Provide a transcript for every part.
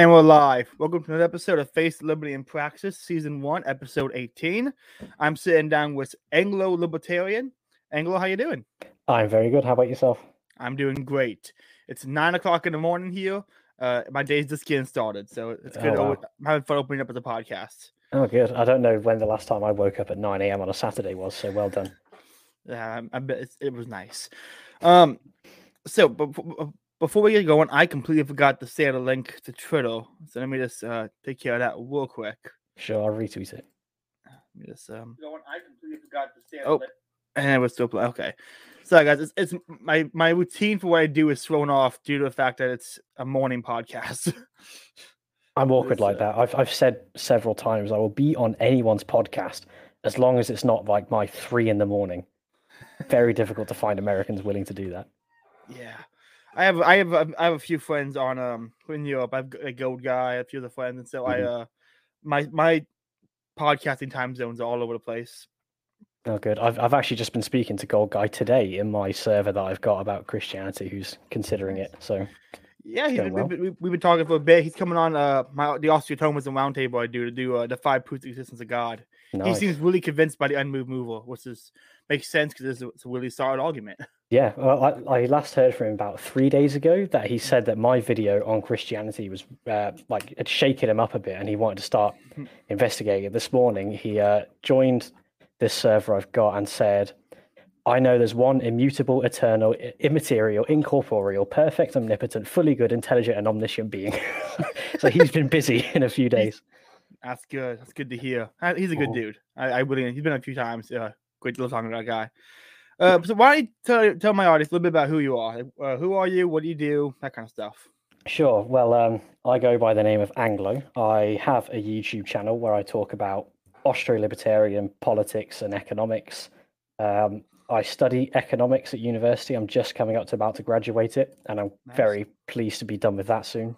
And we're live. Welcome to another episode of Face Liberty and Praxis, Season 1, Episode 18. I'm sitting down with Anglo Libertarian. Anglo, how you doing? I'm very good. How about yourself? I'm doing great. It's 9 o'clock in the morning here. Uh, my day's just getting started, so it's good. Oh, wow. I'm having fun opening up as a podcast. Oh, good. I don't know when the last time I woke up at 9 a.m. on a Saturday was, so well done. Yeah, I bet it was nice. Um, so but before we get going, I completely forgot to share the link to Twitter. So let me just uh, take care of that real quick. Sure, I'll retweet it. Let me just um. I completely forgot to share. Oh. Oh, and it was still play. Okay, so guys, it's, it's my my routine for what I do is thrown off due to the fact that it's a morning podcast. I'm awkward This, like uh, that. I've, I've said several times I will be on anyone's podcast as long as it's not like my three in the morning. Very difficult to find Americans willing to do that. yeah, I have I have a- I have a few friends on um in Europe. I've got a gold guy, a few other friends, and so I Mhm. uh my my podcasting time zones are all over the place. Oh, good. I've, I've actually just been speaking to Gold Guy today in my server that I've got about Christianity who's considering it. So, Yeah, he's been, well. we, we, we've been talking for a bit. He's coming on uh my the Austro-Thomism roundtable I do to do uh, the five proofs of existence of God. He seems really convinced by the unmoved mover, which is makes sense because it's, a- really solid argument. Yeah, well, I, I last heard from him about three days ago that he said that my video on Christianity was uh, like it shaken him up a bit, and he wanted to start Mhm. investigating it. This morning, he uh, joined this server I've got and said, "I know there's one immutable, eternal, immaterial, incorporeal, perfect, omnipotent, fully good, intelligent, and omniscient being." so he's been busy in a few days. That's good. That's good to hear. He's a good Mhm. dude. I, I really he's been a few times. Uh, great to talking to that guy. Uh, so why don't you tell, tell my audience a little bit about who you are? Uh, who are you? What do you do? That kind of stuff. Sure. Well, um, I go by the name of Anglo. I have a YouTube channel where I talk about Austro-libertarian politics and economics. Um, I study economics at university. I'm just coming up to about to graduate it, and I'm Nice. very pleased to be done with that soon.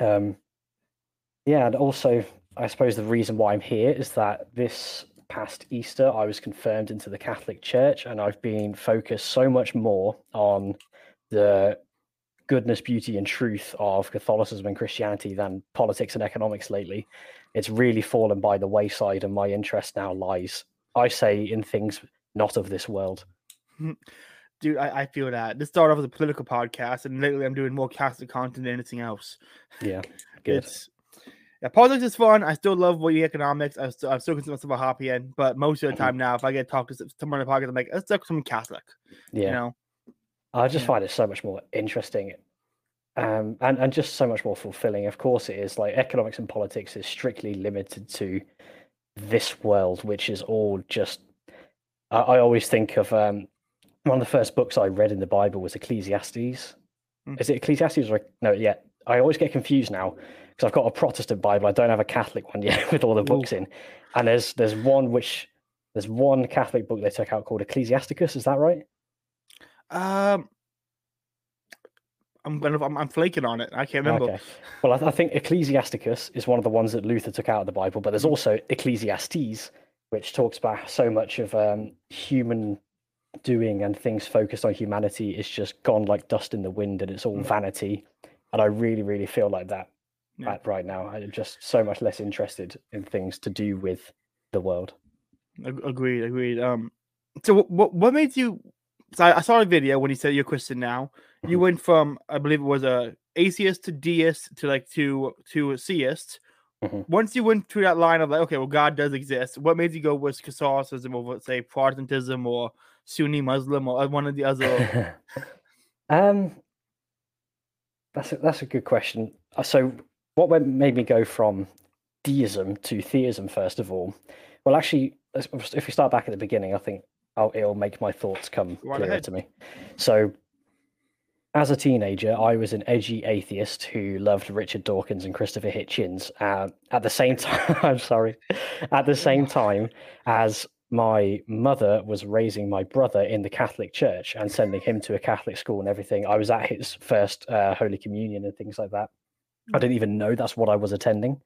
Um, yeah, and also, I suppose the reason why I'm here is that this past Easter I was confirmed into the Catholic Church, and I've been focused so much more on the goodness, beauty, and truth of Catholicism and Christianity than politics and economics lately. It's really fallen by the wayside, and my interest now lies, I say, in things not of this world. Hmm. Dude, I, I feel that. This started off as a political podcast, and lately I'm doing more Catholic content than anything else. Yeah, good. It's yeah, politics is fun. I still love the economics. I still, I'm still consider myself a Hoppian, but most of the Mhm. time now, if I get talked to someone in the podcast, I'm like, let's talk to some Catholic. Yeah, You know, I just Yeah. find it so much more interesting. Um, and, and just so much more fulfilling. Of course, it is like economics and politics is strictly limited to this world, which is all just. I, I always think of um, one of the first books I read in the Bible was Ecclesiastes. Mm. Is it Ecclesiastes or no? Yeah, I always get confused now because I've got a Protestant Bible. I don't have a Catholic one yet with all the books in. And there's there's one which there's one Catholic book they took out called Ecclesiasticus. Is that right? um, I'm gonna, I'm, I'm flaking on it. I can't remember. Okay. Well, I, I think Ecclesiasticus is one of the ones that Luther took out of the Bible, but there's Mhm. also Ecclesiastes, which talks about so much of um, human doing and things focused on humanity is just gone like dust in the wind and it's all Mhm. vanity. And I really, really feel like that Yeah. at right now. I'm just so much less interested in things to do with the world. Agreed, agreed. Um, so what what, made you? So I, I saw a video when you said you're Christian now. You Mhm. went from I believe it was a atheist to deist to like to to a theist. Mhm. Once you went through that line of like, okay, well, God does exist. What made you go with Catholicism over, say, Protestantism or Sunni Muslim or one of the other? um, that's a, that's a good question. Uh, So, what made me go from deism to theism first of all? Well, actually, if we start back at the beginning, I think I'll, it'll make my thoughts come right clearer ahead. to me. So, as a teenager, I was an edgy atheist who loved Richard Dawkins and Christopher Hitchens. Uh, at the same time, I'm sorry, at the same time as my mother was raising my brother in the Catholic Church and sending him to a Catholic school and everything. I was at his first uh, Holy Communion and things like that. I didn't even know that's what I was attending.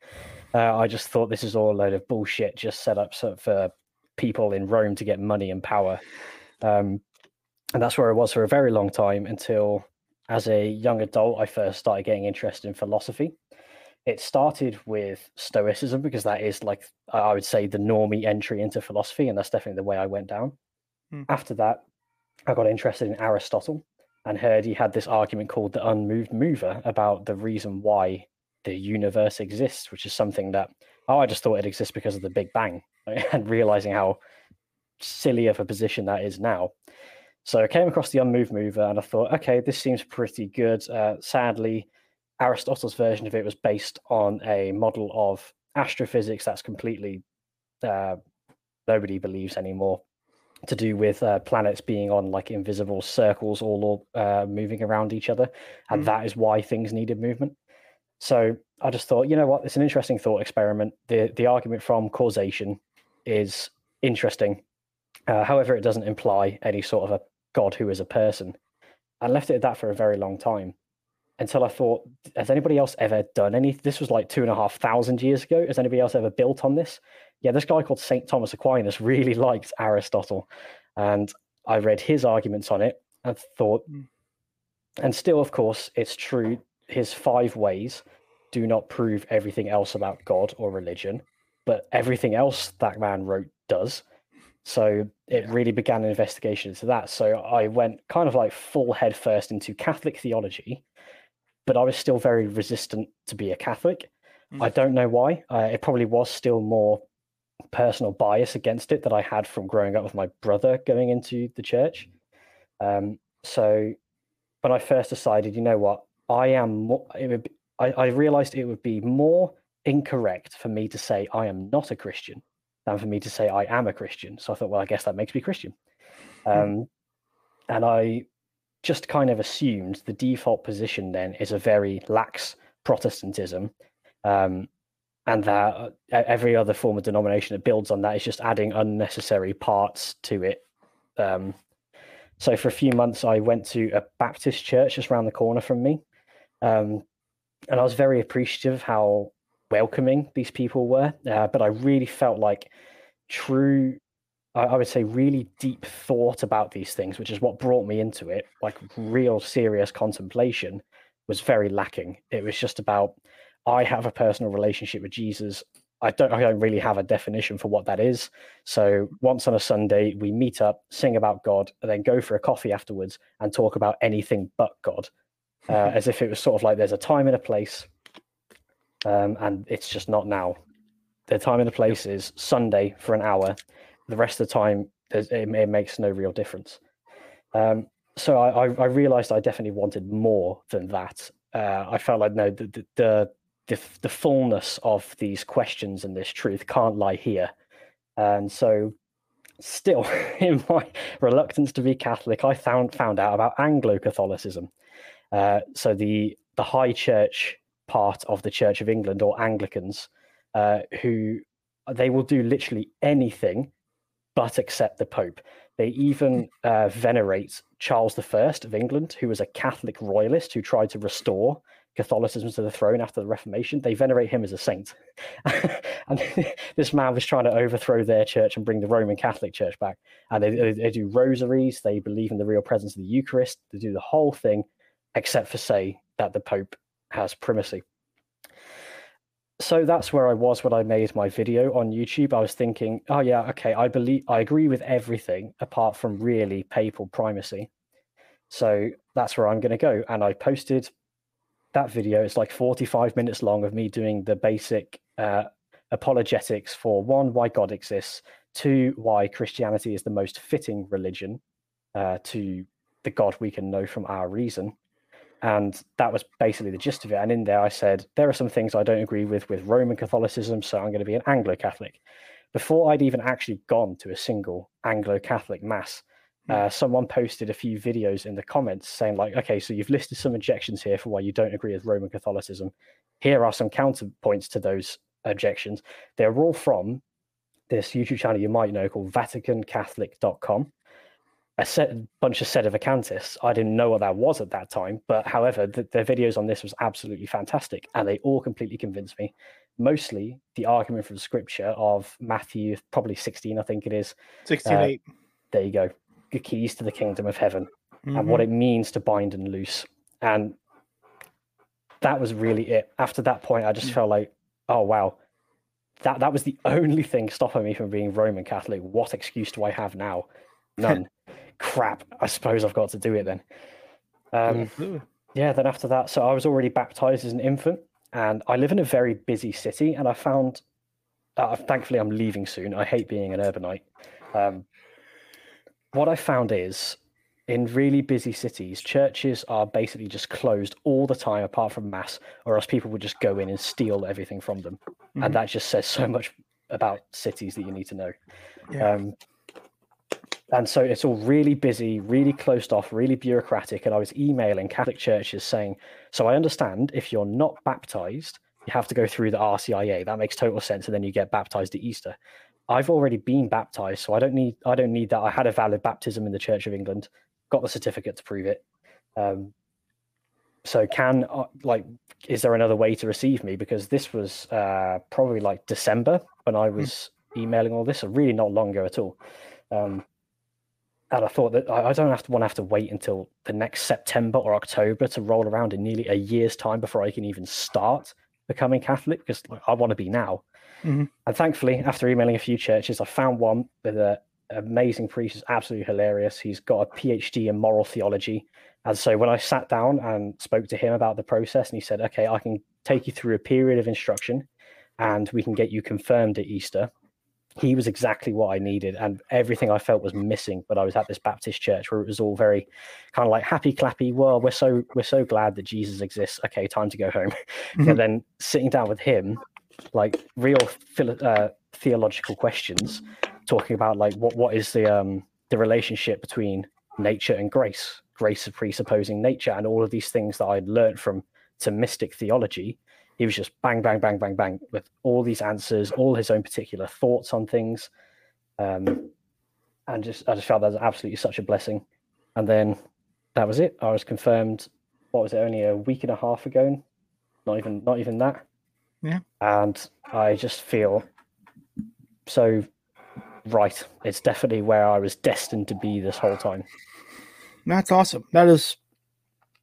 Uh, I just thought this is all a load of bullshit, just set up for people in Rome to get money and power. Um, and that's where I was for a very long time until, as a young adult, I first started getting interested in philosophy. it started with Stoicism because that is like I would say the normie entry into philosophy, and that's definitely the way I went down. Hmm. After that, I got interested in Aristotle and heard he had this argument called the unmoved mover about the reason why the universe exists, which is something that oh, I just thought it exists because of the Big Bang, and realizing how silly of a position that is now. So I came across the unmoved mover and I thought, okay, this seems pretty good. Uh, sadly, Aristotle's version of it was based on a model of astrophysics that's completely uh, nobody believes anymore to do with uh, planets being on like invisible circles all uh, moving around each other and Mhm. that is why things needed movement so i just thought you know what it's an interesting thought experiment the the argument from causation is interesting uh, however it doesn't imply any sort of a god who is a person and left it at that for a very long time until I thought, has anybody else ever done any? This was like two and a half thousand years ago. Has anybody else ever built on this? Yeah, this guy called Saint Thomas Aquinas really liked Aristotle, and I read his arguments on it and thought, Mm. and still, of course, it's true. His five ways do not prove everything else about God or religion, but everything else that man wrote does. So it really began an investigation into that. So I went kind of like full head first into Catholic theology, but I was still very resistant to be a Catholic. I Mm. don't know why. Uh, it probably was still more personal bias against it that I had from growing up with my brother going into the church. Um, so when I first decided, you know what, I am more, it would be, I, I realized it would be more incorrect for me to say I am not a Christian than for me to say I am a Christian. So I thought, well, I guess that makes me Christian. Um, and I just kind of assumed the default position then is a very lax Protestantism. Um, and that uh, every other form of denomination that builds on that is just adding unnecessary parts to it. Um, so for a few months, I went to a Baptist church just around the corner from me, um, and I was very appreciative of how welcoming these people were. Uh, but I really felt like true, I, I would say, really deep thought about these things, which is what brought me into it. Like real serious contemplation was very lacking. It was just about I have a personal relationship with Jesus. I don't I don't really have a definition for what that is. So once on a Sunday we meet up, sing about God, and then go for a coffee afterwards and talk about anything but God. Uh, as if it was sort of like there's a time and a place. Um, and it's just not now. The time and the place is Sunday for an hour. The rest of the time it, it makes no real difference. Um, so I, I, I realized I definitely wanted more than that. Uh, I felt like no, the, the the the the fullness of these questions and this truth can't lie here. And so, still, in my reluctance to be Catholic, I found found out about Anglo Catholicism. Uh, so the the High Church part of the Church of England or Anglicans, uh, who they will do literally anything but accept the Pope. They even uh, venerate Charles I of England, who was a Catholic royalist who tried to restore Catholicism to the throne after the Reformation. They venerate him as a saint. and this man was trying to overthrow their church and bring the Roman Catholic Church back. And they, they, they do rosaries, they believe in the real presence of the Eucharist, they do the whole thing, except for say that the Pope has primacy so that's where I was when I made my video on YouTube. I was thinking, oh yeah, okay, I believe I agree with everything apart from really papal primacy. So that's where I'm going to go. And I posted that video. It's like 45 minutes long of me doing the basic uh, apologetics for one, why God exists, two, why Christianity is the most fitting religion uh, to the God we can know from our reason, and that was basically the gist of it. And in there, I said there are some things I don't agree with with Roman Catholicism, so I'm going to be an Anglo Catholic. Before I'd even actually gone to a single Anglo Catholic mass. Uh, someone posted a few videos in the comments saying like, "Okay, so you've listed some objections here for why you don't agree with Roman Catholicism. Here are some counterpoints to those objections. They're all from this YouTube channel you might know called VaticanCatholic.com." a set bunch of sedevacantists. I didn't know what that was at that time, but however, the, their videos on this was absolutely fantastic, and they all completely convinced me. Mostly the argument from Scripture of Matthew, probably sixteen, I think it is. 16 Uh, 8. There you go, the keys to the kingdom of heaven, and what Mhm. it means to bind and loose. And that was really it. After that point, I just Mm. felt like, oh wow, that that was the only thing stopping me from being Roman Catholic. What excuse do I have now? None. Crap. I suppose I've got to do it then. Um, yeah, then after that, so I was already baptized as an infant, and I live in a very busy city, and I found, uh, thankfully, I'm leaving soon. I hate being an urbanite. Um, what I found is, in really busy cities, churches are basically just closed all the time, apart from mass, or else people would just go in and steal everything from them, Mhm. and that just says so much about cities that you need to know. Yeah. Um, and so it's all really busy, really closed off, really bureaucratic. And I was emailing Catholic churches saying, So I understand if you're not baptized, you have to go through the RCIA. That makes total sense. And then you get baptized at Easter. I've already been baptized, so I don't need I don't need that. I had a valid baptism in the Church of England, got the certificate to prove it. Um, so can uh, like is there another way to receive me? Because this was uh, probably like December when I was emailing all this, so really not long ago at all. Um, and I thought that I, I don't have to want to have to wait until the next September or October to roll around in nearly a year's time before I can even start becoming Catholic because like, I want to be now. Mhm. And thankfully, after emailing a few churches, I found one with an amazing priest who's absolutely hilarious. He's got a PhD in moral theology. And so when I sat down and spoke to him about the process, and he said, Okay, I can take you through a period of instruction and we can get you confirmed at Easter he was exactly what I needed and everything I felt was missing. But I was at this Baptist church where it was all very kind of like happy clappy. Well, we're so we're so glad that Jesus exists. Okay, time to go home. Mhm. and then sitting down with him, like real philo- uh, theological questions, talking about like what what is the um the relationship between nature and grace, grace of presupposing nature, and all of these things that I'd learned from Thomistic theology he was just bang, bang, bang, bang, bang with all these answers, all his own particular thoughts on things, um, and just I just felt that was absolutely such a blessing. And then that was it. I was confirmed. What was it? Only a week and a half ago. Not even, not even that. Yeah. And I just feel so right. It's definitely where I was destined to be this whole time. That's awesome. That is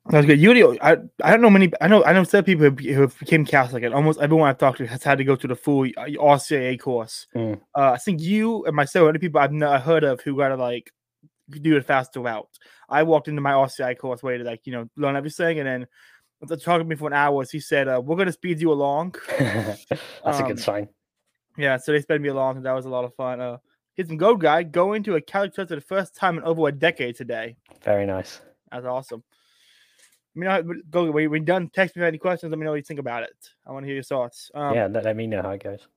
that's good. You, I, I don't know many. I know, I know some people who, who became Catholic, and almost everyone I've talked to has had to go through the full uh, RCIA course. Mm. Uh, I think you and myself, other people I've not heard of who got to like do the faster route. I walked into my RCI course way to like you know learn everything, and then after talking to me for an hour, he said, uh, "We're gonna speed you along." That's a Um, good sign. Yeah, so they sped me along, and that was a lot of fun. Uh, here's some gold guy going to a church for the first time in over a decade today. Very nice. That's awesome. I mean, go when you're done. Text me if you have any questions. Let me know what you think about it. I want to hear your thoughts. Um, yeah, let, let me know how it goes.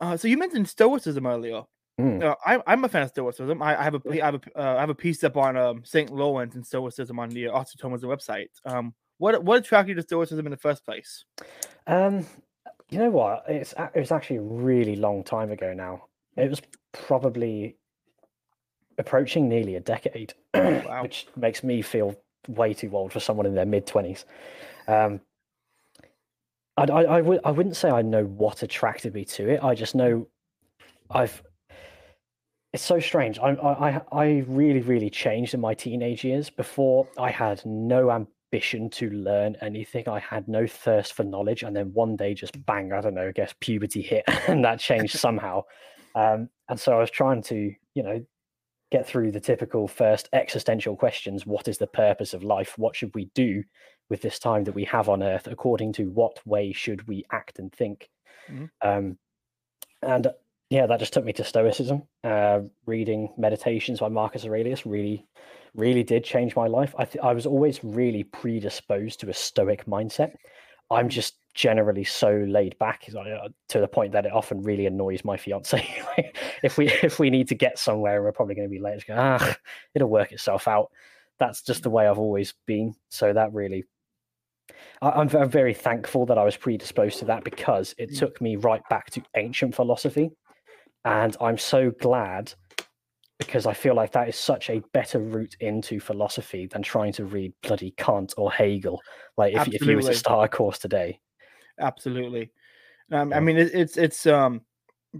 Uh, so you mentioned Stoicism earlier. Mm. Uh, I, I'm a fan of Stoicism. I, I have a I have a uh, I have a piece up on um, Saint Lawrence and Stoicism on the Thomas website. Um, what what attracted you to Stoicism in the first place? Um, you know what? It's it was actually a really long time ago now. It was probably approaching nearly a decade, Wow. which makes me feel way too old for someone in their mid twenties. Um, I, I, I, would, I wouldn't say I know what attracted me to it. I just know I've. It's so strange. I, I, I- I really, really changed in my teenage years. Before, I had no ambition to learn anything. I had no thirst for knowledge, and then one day, just bang! I don't know. I guess puberty hit, and that changed somehow. Um, and so I was trying to, you know, get through the typical first existential questions: What is the purpose of life? What should we do with this time that we have on Earth? According to what way should we act and think? Mhm. Um, and yeah, that just took me to Stoicism. Uh, reading Meditations by Marcus Aurelius really, really did change my life. I th- I was always really predisposed to a Stoic mindset. I'm just generally so laid back uh, to the point that it often really annoys my fiance. if we if we need to get somewhere, and we're probably going to be late. Go, ah, it'll work itself out. That's just the way I've always been. So that really I- I'm, I'm very thankful that I was predisposed to that because it Mm. took me right back to ancient philosophy. And I'm so glad because I feel like that is such a better route into philosophy than trying to read bloody Kant or Hegel. Like if, if you were to start a course today. Absolutely. Um, I mean, it, it's it's um,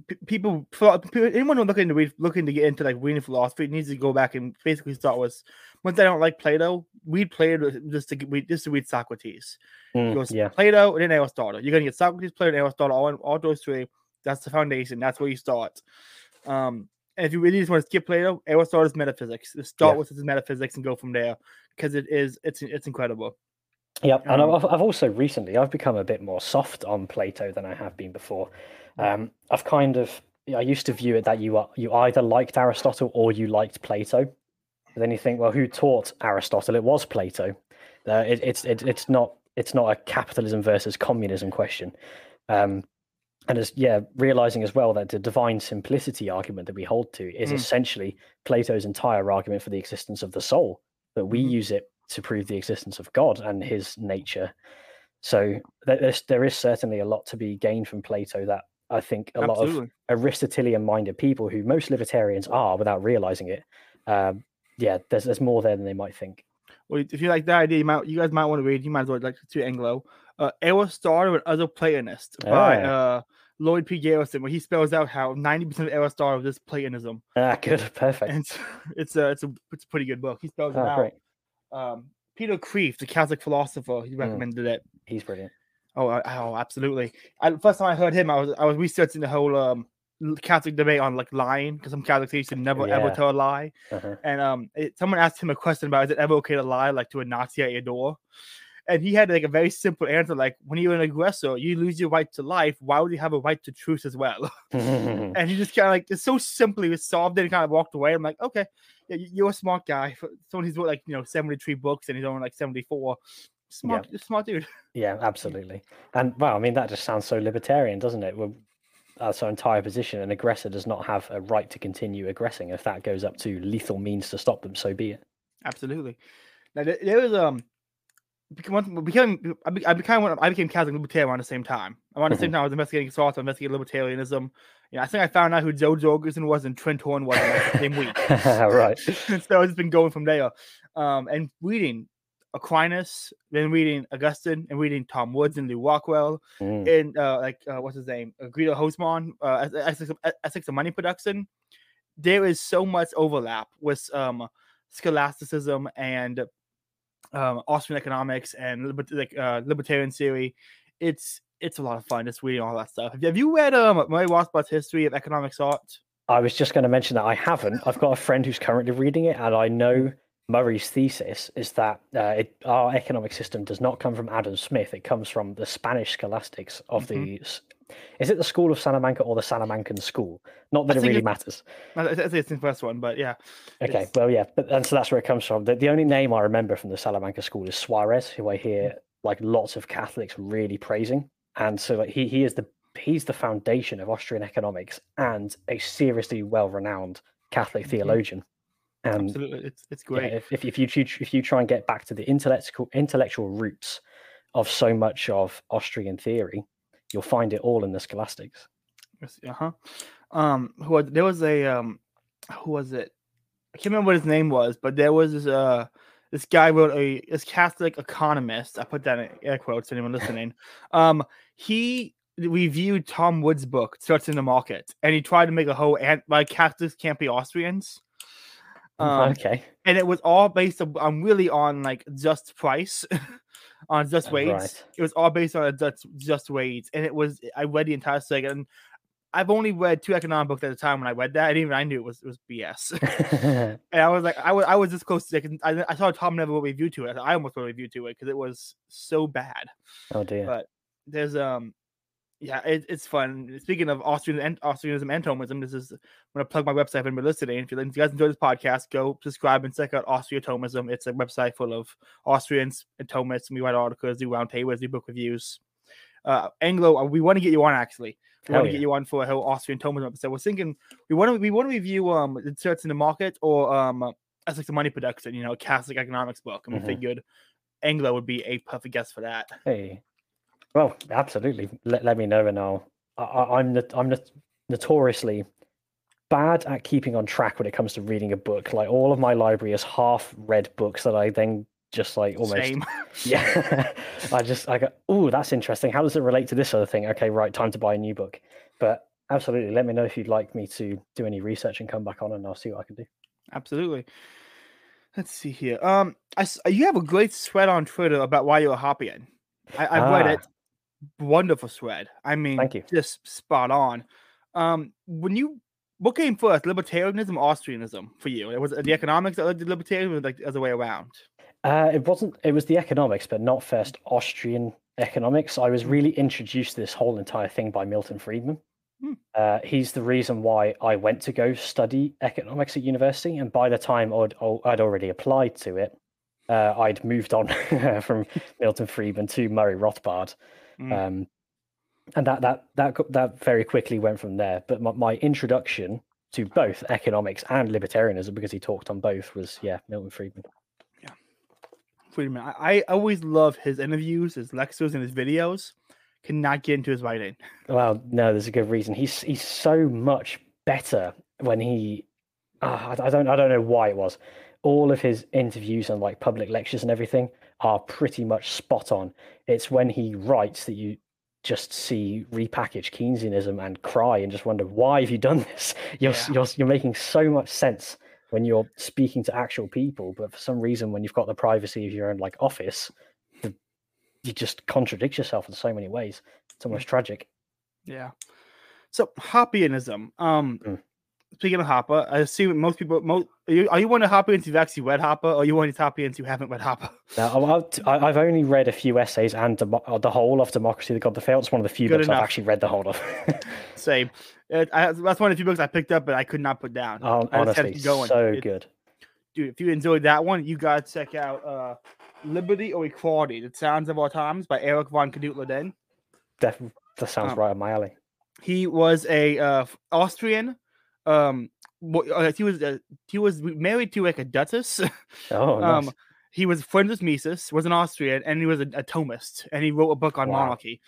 p- people, people anyone who's looking to read, looking to get into like reading philosophy needs to go back and basically start with once they don't like Plato, read Plato just to get- read just to read Socrates. Mm, goes yeah. Plato and then Aristotle. You're gonna get Socrates, Plato, and Aristotle all, in- all those three. That's the foundation. That's where you start. Um, and if you really just want to skip Plato, Aristotle's metaphysics. Just start Yeah. with his metaphysics and go from there because it is it's it's incredible. Yep, and Um, I've, I've also recently I've become a bit more soft on Plato than I have been before. Um, I've kind of I used to view it that you are you either liked Aristotle or you liked Plato. But then you think, well, who taught Aristotle? It was Plato. Uh, it, it's it, it's not it's not a capitalism versus communism question. Um, and as yeah, realizing as well that the divine simplicity argument that we hold to is Mm. essentially Plato's entire argument for the existence of the soul. That we Mhm. use it to prove the existence of God and His nature. So there's, there is certainly a lot to be gained from Plato that I think a lot of Aristotelian-minded people, who most libertarians are, without realizing it, um, yeah, there's there's more there than they might think. Well, if you like that idea, you might you guys might want to read. You might as well like to Anglo, uh, Aristotle and Other Platonists by Ah. uh, Lloyd P. Garrison, where he spells out how ninety percent of Aristotle is Platonism, Ah, good, perfect. and it's it's a it's a it's a pretty good book. He spells it Oh, out. great. Um, Peter Kreeft, the Catholic philosopher, he recommended it. He's brilliant. Oh, oh, absolutely. I, first time I heard him, I was I was researching the whole um Catholic debate on like lying because some Catholics used to never ever tell a lie. Uh-huh. And um, it, someone asked him a question about is it ever okay to lie like to a Nazi at your door? And he had like a very simple answer, like when you're an aggressor, you lose your right to life. Why would you have a right to truth as well? and he just kind of like it's so simply solved it and kind of walked away. I'm like, okay, yeah, you- you're a smart guy. Someone who's wrote like you know 73 books and he's only like 74. Smart, smart dude. Yeah, absolutely. And well, I mean, that just sounds so libertarian, doesn't it? Well, that's our entire position. An aggressor does not have a right to continue aggressing. If that goes up to lethal means to stop them, so be it. Absolutely. Now there, there was um became I, be, I became I became Catholic libertarian around the same time. Around the same time I was investigating thoughts, investigating libertarianism. You know, I think I found out who Jo Jorgensen was and Trent Horn was the same week. right. and so it's been going from there. Um, and reading Aquinas, then reading Augustine, and reading Tom Woods and Lew Rockwell, Mm. and uh, like uh, what's his name, uh, Guido Hülsmann, uh, Ethics, Ethics of Money Production. There is so much overlap with um, scholasticism and um, Austrian economics and liber- like uh, libertarian theory. It's it's a lot of fun just reading all that stuff. Have you, have you read um, Murray Rothbard's History of Economic Thought? I was just going to mention that I haven't. I've got a friend who's currently reading it, and I know Murray's thesis is that uh, it, our economic system does not come from Adam Smith. It comes from the Spanish scholastics of the. Is it the School of Salamanca or the Salamancan School? Not that it really matters. I think it's the first one, but yeah. Okay, It's- well, yeah, but and so that's where it comes from. The, the only name I remember from the Salamanca school is Suarez, who I hear mm. like lots of Catholics really praising, and so like he he is the he's the foundation of Austrian economics and a seriously well-renowned Catholic theologian. And Absolutely, it's it's yeah, great. if, if if you if you try and get back to the intellectual intellectual roots of so much of Austrian theory, you'll find it all in the scholastics. Uh huh. Um, who was, there was a um, who was it? I can't remember what his name was, but there was this uh this guy wrote a this Catholic economist. I put that in air quotes. for Anyone listening? um, he reviewed Tom Wood's book, Church in the Market, and he tried to make a whole and like Catholics can't be Austrians. Um, okay, and it was all based on, on really on like just price on just wage right. it was all based on a just just wage and it was i read the entire thing and i've only read two economic books at a time when i read that I didn't even i knew it was it was bs and i was like i was i was this close to it I, I saw tom never wrote review to it i almost wrote a review to it because it was so bad oh dear. but there's um yeah it, it's fun. Speaking of austrian and austrianism and thomism this is i'm to plug my website and listening. If you, if you guys enjoy this podcast go subscribe and check out austria thomism it's a website full of austrians and thomists we write articles do roundtables do book reviews. Uh anglo uh, we want to get you on actually. We Hell want to yeah. get you on for a whole austrian thomism episode. We're thinking we want to we want to review um church in the market or um as like the money production you know catholic economics book and we figured anglo would be a perfect guest for that. Hey, well, absolutely. Let, let me know, and I'll. I, I- I'm I'm not notoriously bad at keeping on track when it comes to reading a book. Like all of my library is half read books that I then just like almost Same. yeah. I just I go, oh, that's interesting. How does it relate to this other thing? Okay, right, time to buy a new book. But Absolutely. Let me know if you'd like me to do any research and come back on, and I'll see what I can do. Absolutely. Let's see here. Um, I you have a great thread on Twitter about why you're a Hoppian. I, I've read Ah. it. Wonderful thread. I mean, Thank you. just spot on. Um, when you what came first, libertarianism, or Austrianism for you? It was the economics that led to libertarianism, like the other way around? Uh, it wasn't. It was the economics, but not first Austrian economics. I was really introduced to this whole entire thing by Milton Friedman. Hmm. Uh, he's the reason why I went to go study economics at university, and by the time I'd, I'd already applied to it, uh, I'd moved on from Milton Friedman to Murray Rothbard, Mm. um, and that that that that very quickly went from there. But my, my introduction to both economics and libertarianism, because he talked on both, was yeah Milton Friedman. Yeah, Friedman. I, I always love his interviews, his lectures, and his videos. Cannot get into his writing. Well, no, there's a good reason. He's he's so much better when he. ah, I I don't I don't know why it was. All of his interviews and like public lectures and everything are pretty much spot on. It's when he writes that you just see repackaged Keynesianism and cry and just wonder why have you done this? You're Yeah. you're you're making so much sense when you're speaking to actual people, but for some reason when you've got the privacy of your own like office, the, you just contradict yourself in so many ways. It's almost tragic. Yeah. So Hoppianism. Um, Mm. Speaking of Hoppe, I assume most people. Most are you, are you one of Hoppians who've actually read Hoppe, or you one of these Hoppians who haven't read I- I've, I've only read a few essays and demo- uh, the whole of Democracy the God the Failed. It's one of the few Good books enough. I've actually read the whole of. Same. Uh, I, that's one of the few books I picked up, but I could not put down. Hon- I just had to Honestly, going. so It- good. dude, if you enjoyed that one, you gotta check out uh, "Liberty or Equality: The Sounds of Our Times" by Erik von Kuehnelt-Leddihn. Def- that sounds Um, right up my alley. He was a uh, Austrian. Um, uh, he was uh, he was married to like a duchess. Oh, nice. um, he was friends with Mises, was an Austrian, and he was a, a Thomist, and he wrote a book on Wow. monarchy.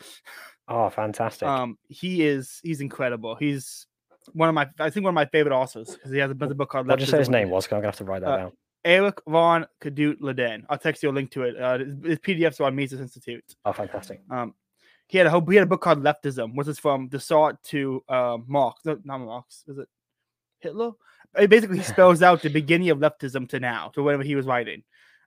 oh, fantastic. Um, he is he's incredible. He's one of my I think one of my favorite authors because he has a, has a book called. what did you say his name was? I'm going to have to write that uh, down. Eric von Kadut Leden. I'll text you a link to it. Uh, his, PDFs are on Mises Institute. Oh, fantastic. Um, he had a whole, he had a book called Leftism, which is from the start to uh, Marx. No, not Marx. Is it Hitler? It basically spells out the beginning of leftism to now, to whenever he was writing,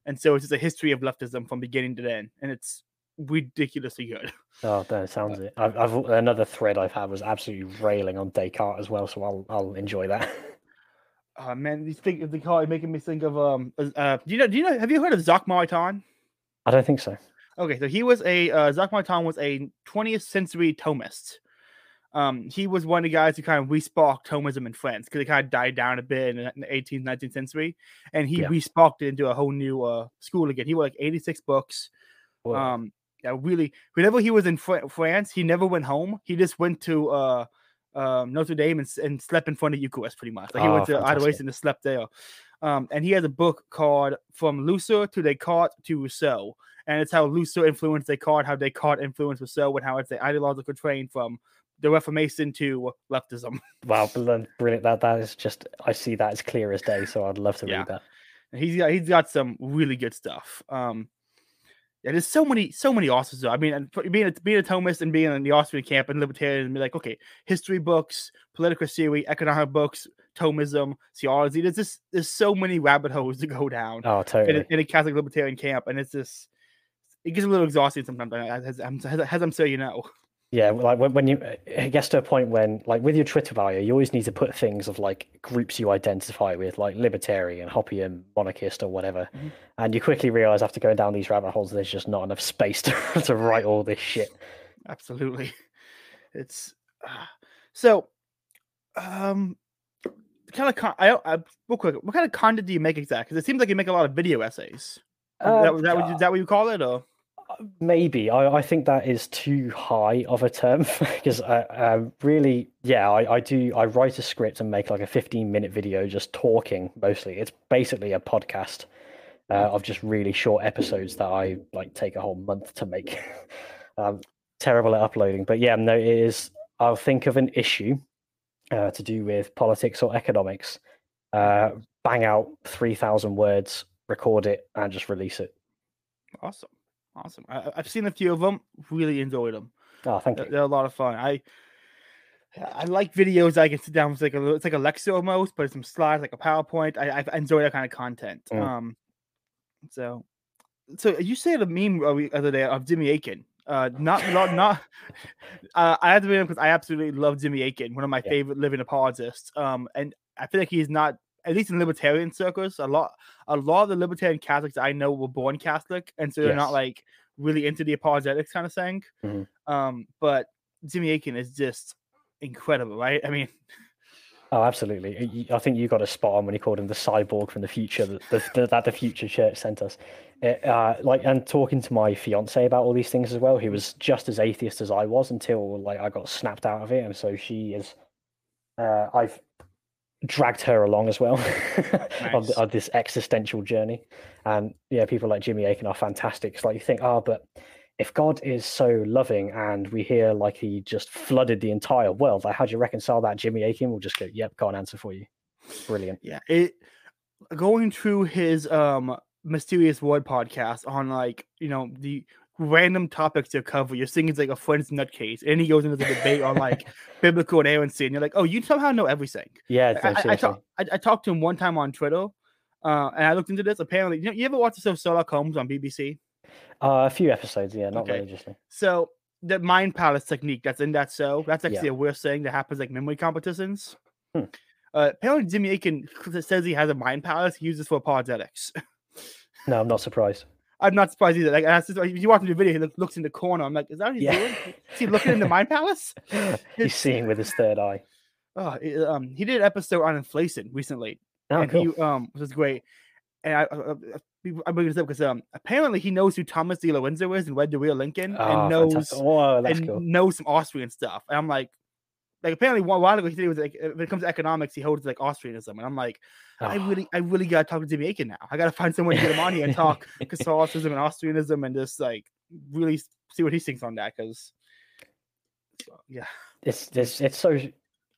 and so it's just a history of leftism from beginning to end, and it's ridiculously good. Oh, that sounds it. I've, I've another thread I've had was absolutely railing on Descartes as well, so I'll I'll enjoy that. Uh, man, these things the car making me think of um. Uh, do you know? Do you know? Have you heard of Jacques Maritain? I don't think so. Okay, so he was a uh, Jacques Maritain was a 20th century Thomist. Um, he was one of the guys who kind of resparked Thomism in France because it kind of died down a bit in the 18th, 19th century, and he Yeah. resparked it into a whole new uh, school again. He wrote like 86 books. Whoa. Um, yeah, really. Whenever he was in Fr- France, he never went home. He just went to uh, um, Notre Dame and, and slept in front of the Eucharist, pretty much. Like he Oh, went to fantastic. Adoration and slept there. Um, and he has a book called From Luther to Descartes to Rousseau, and it's how Luther influenced Descartes, how Descartes influenced Rousseau, and how it's the ideological train from the Reformation to leftism. wow, brilliant! That that is just I see that as clear as day. So I'd love to Yeah. read that. He's got he's got some really good stuff. Um, yeah, there's so many so many authors. Though. I mean, and being a, being a Thomist and being in the Austrian camp and libertarian, and be like, okay, history books, political theory, economic books, Thomism, theology. There's just there's so many rabbit holes to go down Oh, in, totally. a, in a Catholic libertarian camp, and it's just it gets a little exhausting sometimes, as, as, as, as I'm sure you know. Yeah, like when, when you it gets to a point when like with your Twitter bio, you always need to put things of like groups you identify with, like libertarian, Hoppian, monarchist, or whatever. Mhm. And you quickly realize after going down these rabbit holes, there's just not enough space to, to write all this shit. Absolutely, it's uh, so. Um, kind of con- I, I real quick. What kind of content do you make exactly? Because it seems like you make a lot of video essays. Uh, that, that what you, is that what you call it, or Maybe I, I think that is too high of a term because I um, really, yeah, I, I do. I write a script and make like a 15 minute video just talking mostly. It's basically a podcast uh, of just really short episodes that I like take a whole month to make. um, terrible at uploading, but yeah, no, it is. I'll think of an issue uh, to do with politics or economics, uh, bang out 3,000 words, record it, and just release it. awesome, awesome. I, I've seen a few of them. Really enjoyed them. Oh, thank They're, you. they're a lot of fun. I I like videos I can sit down with like a it's like a lecture almost, but it's some slides like a PowerPoint. I, I enjoy that kind of content. Mm. Um, so so you said a meme the other day of Jimmy Akin. Uh, not not not. Uh, I have to admit because I absolutely love Jimmy Akin, one of my Yeah. favorite living apologists. Um, and I feel like he's not at least in libertarian circles. A lot a lot of the libertarian Catholics I know were born Catholic, and so they're Yes. not like really into the apologetics kind of thing. Mhm. Um, but Jimmy Akin is just incredible, right? I mean, Oh, absolutely. I think you got a spot on when he called him the cyborg from the future that the, the, that the future church sent us. It, uh, like, and talking to my fiance about all these things as well, who was just as atheist as I was until like I got snapped out of it, and so she is. Uh, I've dragged her along as well on, Nice. the, on this existential journey, and yeah, people like Jimmy Akin are fantastic. It's like you think, oh, but if God is so loving and we hear like he just flooded the entire world, like how do you reconcile that? Jimmy Akin will just go, "Yep, can't answer for you." Brilliant. yeah, it going through his um mysterious world podcast on like you know the random topics to cover. You're seeing it's like a friend's nutcase, and he goes into the debate on like biblical inerrancy, and you're like, oh, you somehow know everything. Yeah, I, I, talk, I, I talked to him one time on Twitter, uh, and I looked into this. Apparently, you, know, you ever watch the show Sherlock Holmes on BBC? Uh, a few episodes, yeah, not Okay. religiously. So the mind palace technique that's in that show, that's actually Yeah. a weird thing that happens like memory competitions. Hmm. Uh, apparently, Jimmy Akin says he has a mind palace. He uses for apologetics. No, I'm not surprised. I'm not surprised either. Like, that's just, if you watch the video, he look, looks in the corner. I'm like, is that what he's Yeah. doing? Is he looking in the mind palace? He's seeing with his third eye. Oh, it- um, he did an episode on inflation recently, Oh, and cool. he um was great. And I, uh, uh, I bring this up because um apparently he knows who Thomas DiLorenzo is and read the Real Lincoln, Oh, and knows fantastic. Whoa, that's and cool. knows some Austrian stuff. And I'm like, like apparently one while ago he said he was like when it comes to economics, he holds like Austrianism, and I'm like, I Oh, really, I really gotta talk to Jimmy Akin now. I gotta find someone to get him on here and talk Catholicism and Austrianism and just like really see what he thinks on that. Because yeah, it's it's it's so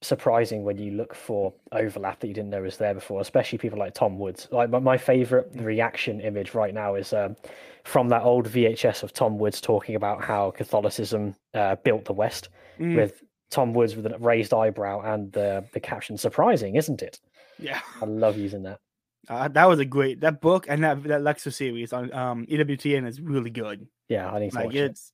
surprising when you look for overlap that you didn't know was there before, especially people like Tom Woods. Like my, my favorite reaction image right now is um, from that old VHS of Tom Woods talking about how Catholicism uh, built the West Mm, with Tom Woods with a raised eyebrow and the the caption "Surprising, isn't it?" yeah. I love using that. Uh, that was a great that book and that that lecture series on um EWTN is really good. Yeah, I need to Like watch it. it's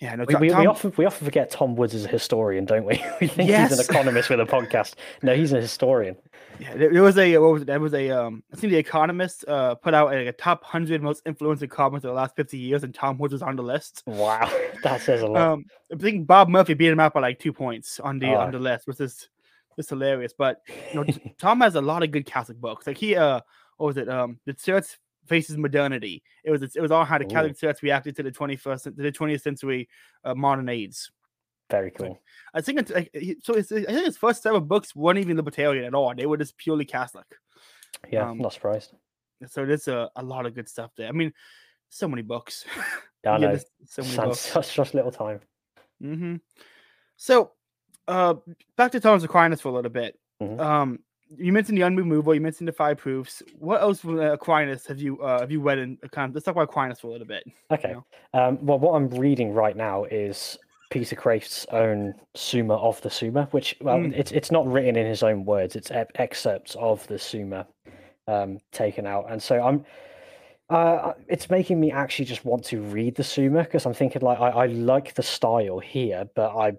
yeah, no, We, Tom- we, we often we often forget Tom Woods is a historian, don't we? we think he's an economist with a podcast. No, he's a historian. Yeah, there, there was a what was it? There was a um. I think the Economist uh put out a, a top hundred most influential economists of the last fifty years, and Tom Woods was on the list. Wow, that says a lot. Um, I think Bob Murphy beat him out by like two points on the Oh. on the list, which is just hilarious. But you know, Tom has a lot of good Catholic books. Like he uh, what was it? Um, the Church faces modernity. It was it was all how the. Catholic Church reacted to the twenty first to the twentieth century uh, modern AIDS. Very cool. I think it's so. It's, I think his first seven books weren't even libertarian at all. They were just purely Catholic. Yeah, um, not surprised. So there's a, a lot of good stuff there. I mean, so many books. Yeah, I know. so many Sans- books. Such, such little time. hmm So, uh, back to Thomas Aquinas for a little bit. Mhm. Um, you mentioned the unremovable. You mentioned the five proofs. What else from uh, Aquinas have you uh, have you read in kind of, Let's talk about Aquinas for a little bit. Okay. know. Um, well, what I'm reading right now is Peter Kreeft's own Summa of the Summa, which well, Mm. it's it's not written in his own words. It's ep- excerpts of the Summa um, taken out, and so I'm. Uh, it's making me actually just want to read the Summa because I'm thinking like I, I like the style here, but I,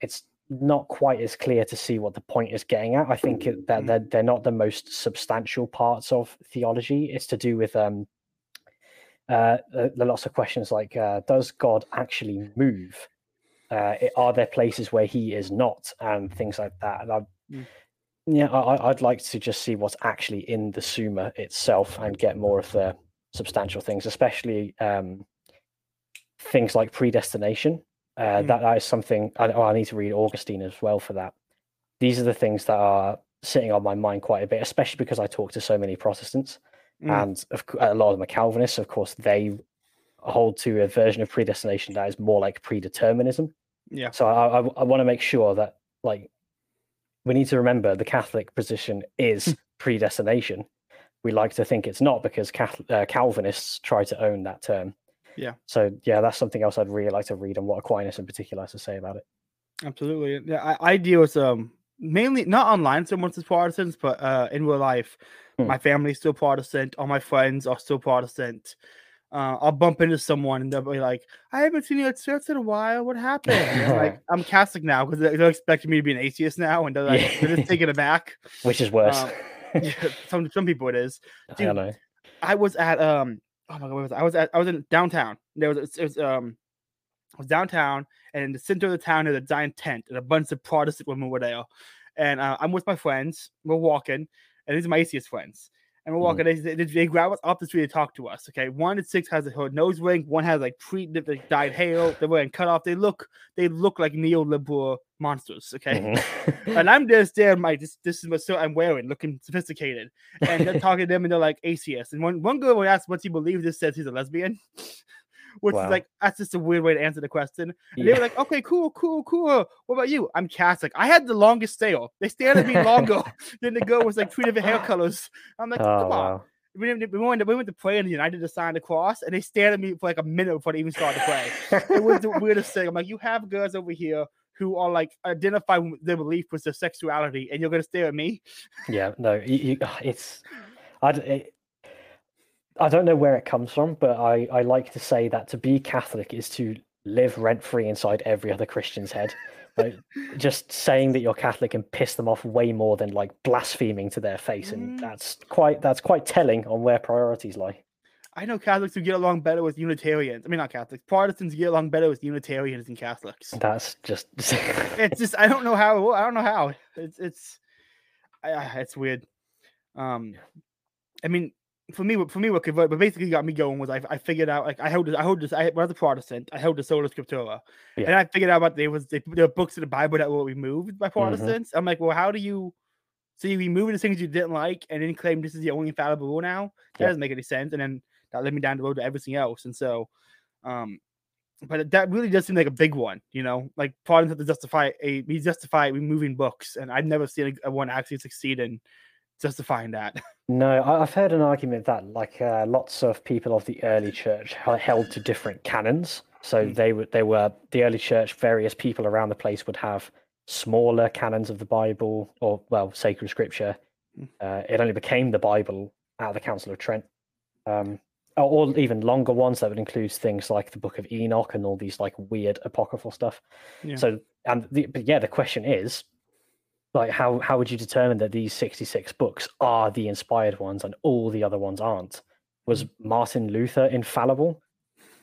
it's not quite as clear to see what the point is getting at. I think it, that Mm. they're, they're not the most substantial parts of theology. It's to do with um, uh, there are lots of questions like uh, does god actually move uh, i- are there places where he is not and things like that and I, Mm. yeah I, I- i'd like to just see what's actually in the summa itself and get more of the substantial things especially um, things like predestination uh, Mm. that, that is something I, oh, I need to read augustine as well for that these are the things that are sitting on my mind quite a bit especially because i talk to so many protestants Mm. and of, a lot of them are Calvinists. Of course, they hold to a version of predestination that is more like predeterminism. Yeah. So I, I, I want to make sure that like we need to remember the Catholic position is predestination. We like to think it's not because Catholic, uh, Calvinists try to own that term. Yeah. So yeah, that's something else I'd really like to read and what Aquinas in particular has to say about it. Absolutely. Yeah, I, I deal with um mainly not online so much as Protestants, but uh in real life. Hmm. My family's still Protestant, all my friends are still Protestant. Uh, I'll bump into someone and they'll be like, I haven't seen you at church in a while. What happened? I'm like, I'm Catholic now because they're, they're expecting me to be an atheist now, and they're like, Yeah. they're just taking it back. Which is worse. Um, Yeah, some some people it is. I dude, know. I was at um oh my god, where was I? I was at I was in downtown. There was it was um I was downtown and in the center of the town there's a giant tent and a bunch of Protestant women were there. And uh, I'm with my friends. We're walking, and these are my atheist friends. And we're Mhm. walking. They, they, they grab us off the street to talk to us. Okay, one at six has a her nose ring. One has like pre like, dyed hair. They're wearing cut off. They look they look like neoliberal monsters. Okay, Mhm. and I'm just there, my this this is what so I'm wearing, looking sophisticated. And they're talking to them, and they're like atheists. And one one girl would ask what he believes. This says he's a lesbian, which Wow. is like that's just a weird way to answer the question. And they Yeah. were like, okay, cool, cool, cool. What about you? I'm Catholic. I had the longest stare. They stared at me longer than the girl was like three different hair colors. I'm like, oh come on. wow. We, went- we went to, we went to pray and I did the sign the cross, and they stared at me for like a minute before they even started to pray it was the weirdest thing. I'm like, you have girls over here who are like identify their belief with their sexuality, and you're gonna stare at me. Yeah, no, you, you, it's I, it, I don't know where it comes from, but I, I like to say that to be Catholic is to live rent free inside every other Christian's head. Like, just saying that you're Catholic and piss them off way more than like blaspheming to their face, and Mm. that's quite that's quite telling on where priorities lie. I know Catholics who get along better with Unitarians. I mean, not Catholics. Protestants get along better with Unitarians than Catholics. That's just It's just I don't know how. I don't know how. It's it's I, it's weird. Um, I mean, for me, what- for me, what convert, but basically got me going was I, I figured out like I held this, I held this, I was a Protestant, I held the Sola Scriptura, Yeah. and I figured out about there was they, there were books in the Bible that were removed by Protestants. I'm like, well, how do you? So you remove the things you didn't like, and then claim this is the only infallible rule now? That Yeah. doesn't make any sense. And then that led me down the road to everything else. And so, um, but that really does seem like a big one, you know. Like Protestants have to justify a we justify removing books, and I've never seen a, a one actually succeed in justifying that. No, I- I've heard an argument that like uh, lots of people of the early church held to different canons. So Mm. they were they were the early church. Various people around the place would have smaller canons of the Bible or well sacred scripture. Mm. Uh, it only became the Bible at the Council of Trent, um, or, even longer ones that would include things like the Book of Enoch and all these like weird apocryphal stuff. Yeah. So and the, but yeah, the question is like how how would you determine that these 66 books are the inspired ones and all the other ones aren't was martin luther infallible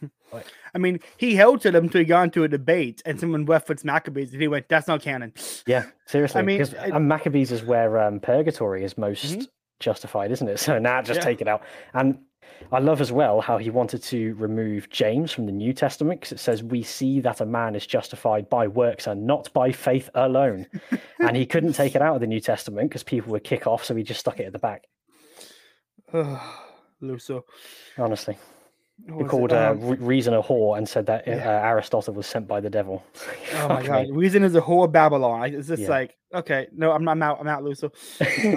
I mean, he held to them until he got into a debate, and someone referenced Maccabees, and he went, "That's not canon." yeah seriously I mean, and maccabees is where um, purgatory is most Mhm. justified isn't it so now just Yeah. take it out and i love as well how he wanted to remove james from the new testament because it says we see that a man is justified by works and not by faith alone. And he couldn't take it out of the new testament because people would kick off so he just stuck it at the back. Luther. honestly What He was it? called uh, Um, Re- Reason a whore and said that uh, Aristotle was sent by the devil. Oh my god, reason is a whole Babylon. I- It's just Yeah. like, okay, no, I'm, I'm out. I'm out, Luther.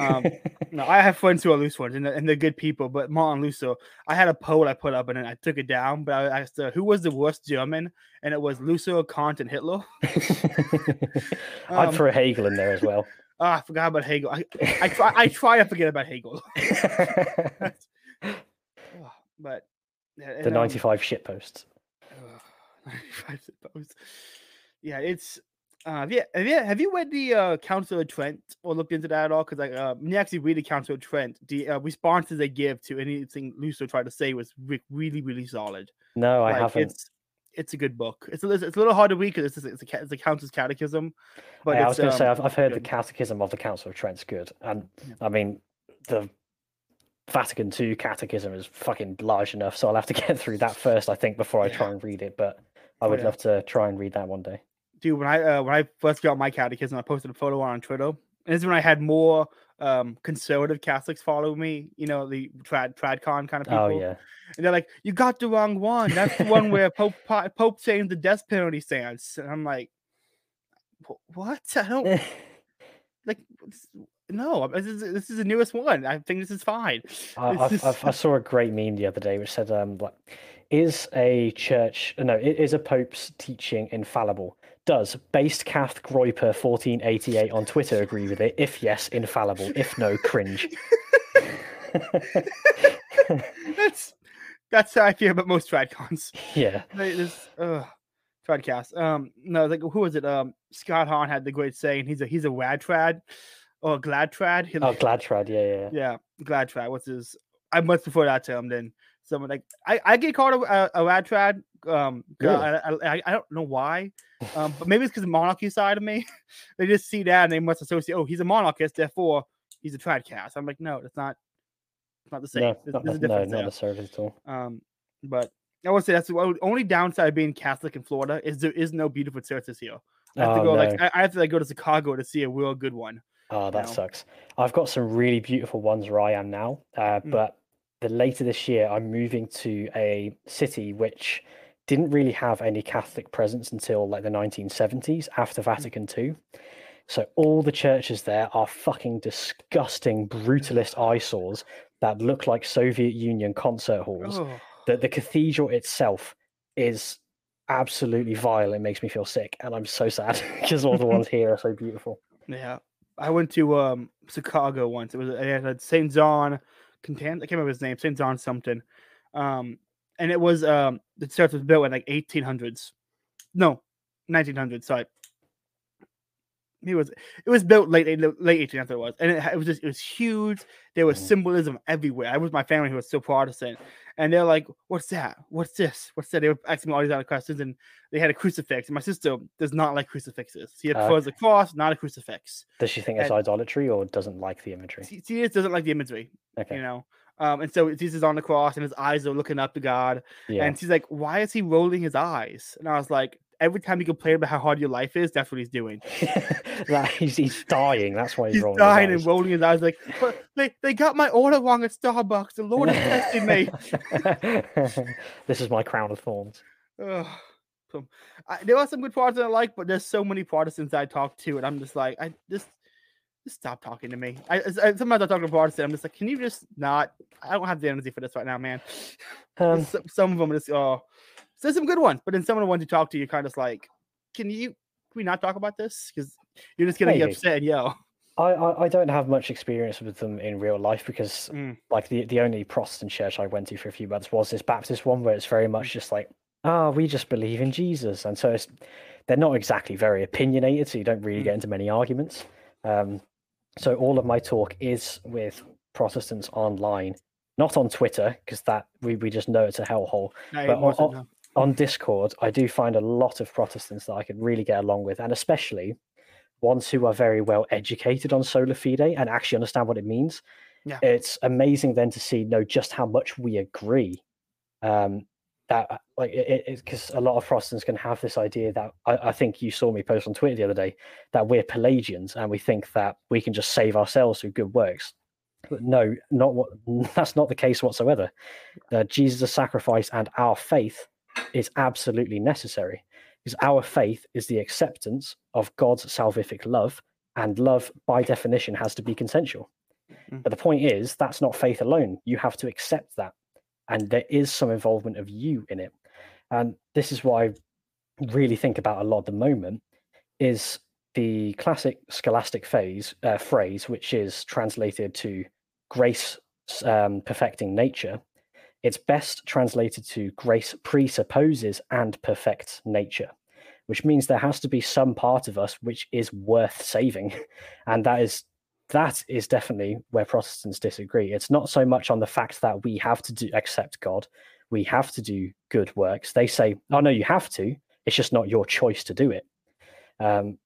Um, No, I have friends who are loose ones, and they're, and they're good people. But Martin Luther, I had a poll I put up, and then I took it down. But I asked, uh, who was the worst German, and it was Luther, Kant, and Hitler. I'd Um, throw Hegel in there as well. Ah, I forgot about Hegel. I, I try, I try to forget about Hegel, Oh, but yeah, the and, um, 95 shit posts. 95 suppose. Yeah, it's uh yeah, have you, have you read the uh Council of Trent or looked into that at all? Because like uh when you actually read the Council of Trent, the uh, responses they give to anything Luther tried to say was re- really, really solid. No, I haven't. It's it's a good book. It's a, it's a little hard to read because it's it's a it's a Council's Catechism. But Yeah, I was going to say, um, I've, I've heard the. Catechism of the Council of Trent's good. And Yeah. I mean, the Vatican II Catechism is fucking large enough. So I'll have to get through that first, I think, before I try and read it. But I Oh, would yeah. love to try and read that one day. dude, when I uh, when I first got my catechism, I posted a photo on Twitter. And this is when I had more um conservative Catholics follow me, you know, the trad tradcon kind of people. Oh, yeah. And they're like, "You got the wrong one. That's the one where Pope Pope changed the death penalty stance." And I'm like, "What? I don't like. No, this is this is the newest one. I think this is fine." I, It's I've, just- I've, I saw a great meme the other day which said, um, like, is a church, no, i- is a pope's teaching infallible? Does based Cath Groyper 1488 on Twitter agree with it? If yes, infallible. If no, cringe. that's that's how I feel about most tradcons. yeah. They this uh tradcast. Um no, like who was it? Um Scott Hahn had the great saying he's a he's a wad trad or glad trad. He- Oh, glad trad. Yeah, yeah. yeah. yeah, glad trad. What's his I much prefer that term than someone like I, I get called a, a, a rad trad. Um, Really? I, I, I don't know why, um, but maybe it's because the monarchy side of me. they just see that and they must associate. Oh, he's a monarchist, therefore he's a trad cast. I'm like, no, that's not. It's not the same. No, There's, not, there's a no, not there. necessarily at all. Um, but I would say that's the only downside of being Catholic in Florida is there is no beautiful churches here. I have to Oh, go like. I, I have to like go to Chicago to see a real good one. Oh, that know. sucks. I've got some really beautiful ones where I am now, uh, Mm. but the later this year, I'm moving to a city which didn't really have any Catholic presence until like the 1970s after Vatican II. So all the churches there are fucking disgusting, brutalist eyesores that look like Soviet Union concert halls. Oh, The the cathedral itself is absolutely vile. It makes me feel sick, and I'm so sad because all the ones here are so beautiful. yeah, I went to um Chicago once. It was it had Saint John Cantius. I can't remember his name. Saint John something. Um, and it was um the church was built in like 1800s. No, 1900s. Sorry. It was it was built late late 1800s it was, and it, it was just it was huge. There was Mhm. symbolism everywhere. I was my family who was still Protestant, and they're like, "What's that? What's this? What's that?" They were asking me all these other questions, and they had a crucifix. And my sister does not like crucifixes. She Ah, prefers a cross, not a crucifix. Does she think it's And- idolatry or doesn't like the imagery? She, she just doesn't like the imagery, Okay. you know. Um, and so Jesus is on the cross, and his eyes are looking up to God, Yeah. and she's like, "Why is he rolling his eyes?" And I was like, "Every time you complain about how hard your life is, that's what he's doing. that he's, he's dying. That's why he's, He's rolling dying and rolling his eyes, like, but they, they got my order wrong at Starbucks. The Lord is testing me." this is my crown of thorns. Ugh. I, there are some good Protestants I like, but there's so many Protestants I talk to, and I'm just like, I just just stop talking to me. I, I sometimes I talk to Protestant, I'm just like, can you just not? I don't have the energy for this right now, man. Um, some, some of them are just oh, there's some good ones, but then some of the ones you talk to, you're kind of like, can you? Can we not talk about this? Because you're just gonna get upset and yell. I, I, I don't have much experience with them in real life because Mm. like the, the only Protestant church I went to for a few months was this Baptist one where it's very much just like, ah, we just believe in Jesus. And so it's they're not exactly very opinionated, so you don't really Mm. get into many arguments. Um, so all of my talk is with Protestants online, not on Twitter, because that we, we just know it's a hellhole. I But on- on- no. On Discord, I do find a lot of Protestants that I can really get along with, and especially ones who are very well educated on sola fide and actually understand what it means. Yeah. It's amazing then to see know just how much we agree. Um, that uh, like it because a lot of Protestants can have this idea that I, I think you saw me post on Twitter the other day that we're Pelagians and we think that we can just save ourselves through good works. But no, not what that's not the case whatsoever. Uh, Jesus' sacrifice and our faith is absolutely necessary because our faith is the acceptance of God's salvific love, and love, by definition, has to be consensual. Mm. But the point is, that's not faith alone. You have to accept that, and there is some involvement of you in it. And this is what I really think about a lot at the moment is the classic scholastic phase uh, phrase, which is translated to grace um, perfecting nature. It's best translated to grace presupposes and perfects nature, which means there has to be some part of us which is worth saving, and that is that is definitely where Protestants disagree. It's not so much on the fact that we have to do accept God, we have to do good works. They say, "Oh no, you have to. It's just not your choice to do it," um,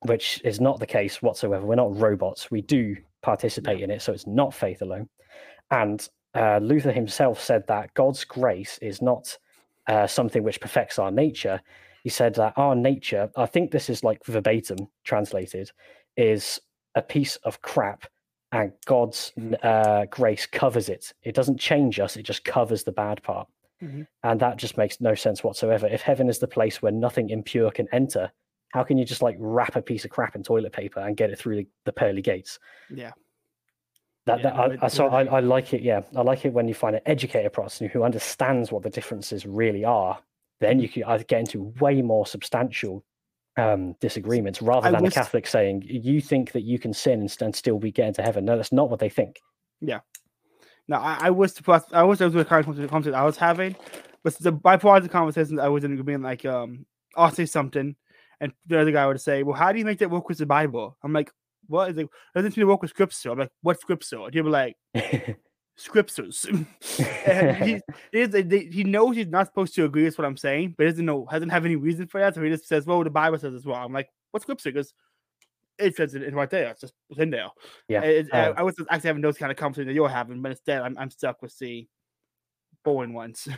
which is not the case whatsoever. We're not robots. We do participate in it, so it's not faith alone. And uh, Luther himself said that God's grace is not uh, something which perfects our nature. He said that our nature, I think this is like verbatim translated, is a piece of crap and God's uh, grace covers it. It doesn't change us, it just covers the bad part. Mhm. And that just makes no sense whatsoever. If heaven is the place where nothing impure can enter, how can you just like wrap a piece of crap in toilet paper and get it through the, the pearly gates? Yeah. That, Yeah, that I, I, so I, I like it. Yeah, I like it when you find an educated Protestant who understands what the differences really are. Then you can either get into way more substantial um, disagreements rather than a Catholic saying, you think that you can sin and, still be getting to heaven. No, that's not what they think. Yeah. No, I, I wish the plus. I was the kind of conversation I was having, but the bipartisan conversations I was in being like, um, I'll say something, and the other guy would say, "Well, how do you make that work with the Bible?" I'm like, "What is it? Doesn't it work with Scripture?" I'm like, "What Scripture?" And he'll be like, "Scriptures." and he, he, he knows he's not supposed to agree with what I'm saying, but doesn't know, doesn't have any reason for that, so he just says, "Well, the Bible says as well. I'm like, "What Scripture?" Because it says it right there. It's just it's in there. yeah. It, I- Um, I was actually having those kind of conversations that you're having, but instead I'm, I'm stuck with the boring ones.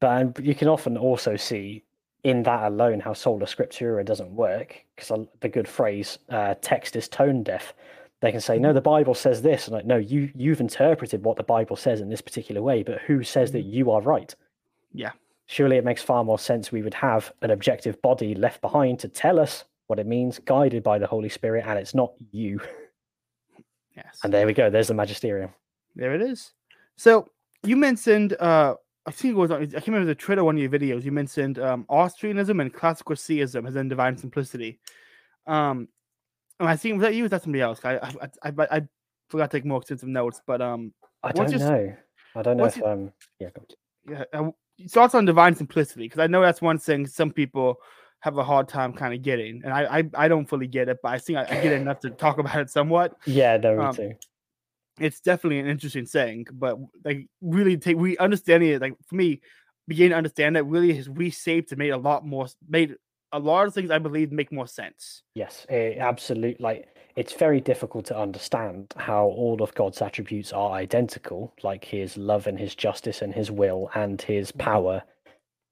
But um, you can often also see in that alone how sola scriptura doesn't work because the good phrase uh, text is tone deaf. They can say, no, the Bible says this. And like, no, you, you've interpreted what the Bible says in this particular way, but who says that you are right? Yeah. Surely it makes far more sense we would have an objective body left behind to tell us what it means, guided by the Holy Spirit, and it's not you. Yes. And there we go. There's the magisterium. There it is. So you mentioned uh I think it was on I can't remember the Twitter one of your videos. You mentioned um Austrianism and classical theism as in divine simplicity. Um and I think was that you or was that somebody else? I I I, I, forgot to take more extensive notes, but um I don't your- know. I don't know if your- um yeah. yeah, uh, thoughts on divine simplicity because I know that's one thing some people have a hard time kind of getting, and I I, I don't fully get it, but I think I, I get enough to talk about it somewhat. Yeah, no, me Um, too. It's definitely an interesting saying, but like really take we understanding it like for me, beginning to understand that really has reshaped and made a lot more made a lot of things I believe make more sense. Yes, it absolute like it's very difficult to understand how all of God's attributes are identical, like his love and his justice and his will and his power.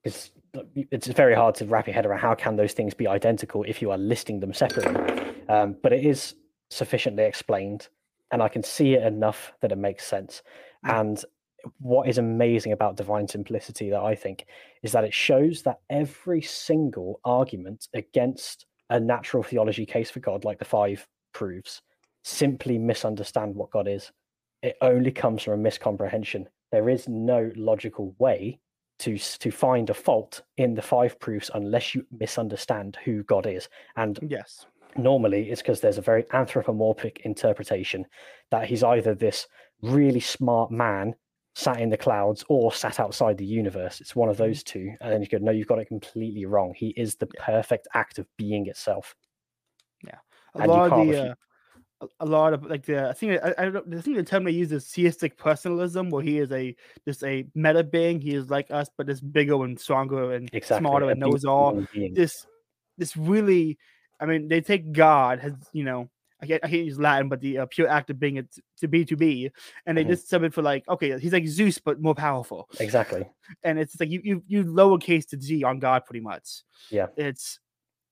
It's it's very hard to wrap your head around how can those things be identical if you are listing them separately. Um, but it is sufficiently explained, and I can see it enough that it makes sense. Mm. And what is amazing about divine simplicity that I think is that it shows that every single argument against a natural theology case for God, like the five proves, simply misunderstand what God is. It only comes from a miscomprehension. There is no logical way to to find a fault in the five proofs unless you misunderstand who God is. And Yes. Normally it's because there's a very anthropomorphic interpretation that he's either this really smart man sat in the clouds or sat outside the universe. It's one of those two. And then you go, no, you've got it completely wrong. He is the Yeah. perfect act of being itself. Yeah. A And you lot of can't the refu- uh, a- a lot of like the I think I, I don't I think the term they use is theistic personalism, where he is a just a meta being. He is like us, but just bigger and stronger and Exactly. smarter a and knows all. being. this this really i mean they take god has you know i can't, I can't use latin but the uh, pure act of being it to be to be and they Mhm. just sub it for like okay he's like zeus but more powerful Exactly. and it's like you you, you lowercase the g on god pretty much Yeah. it's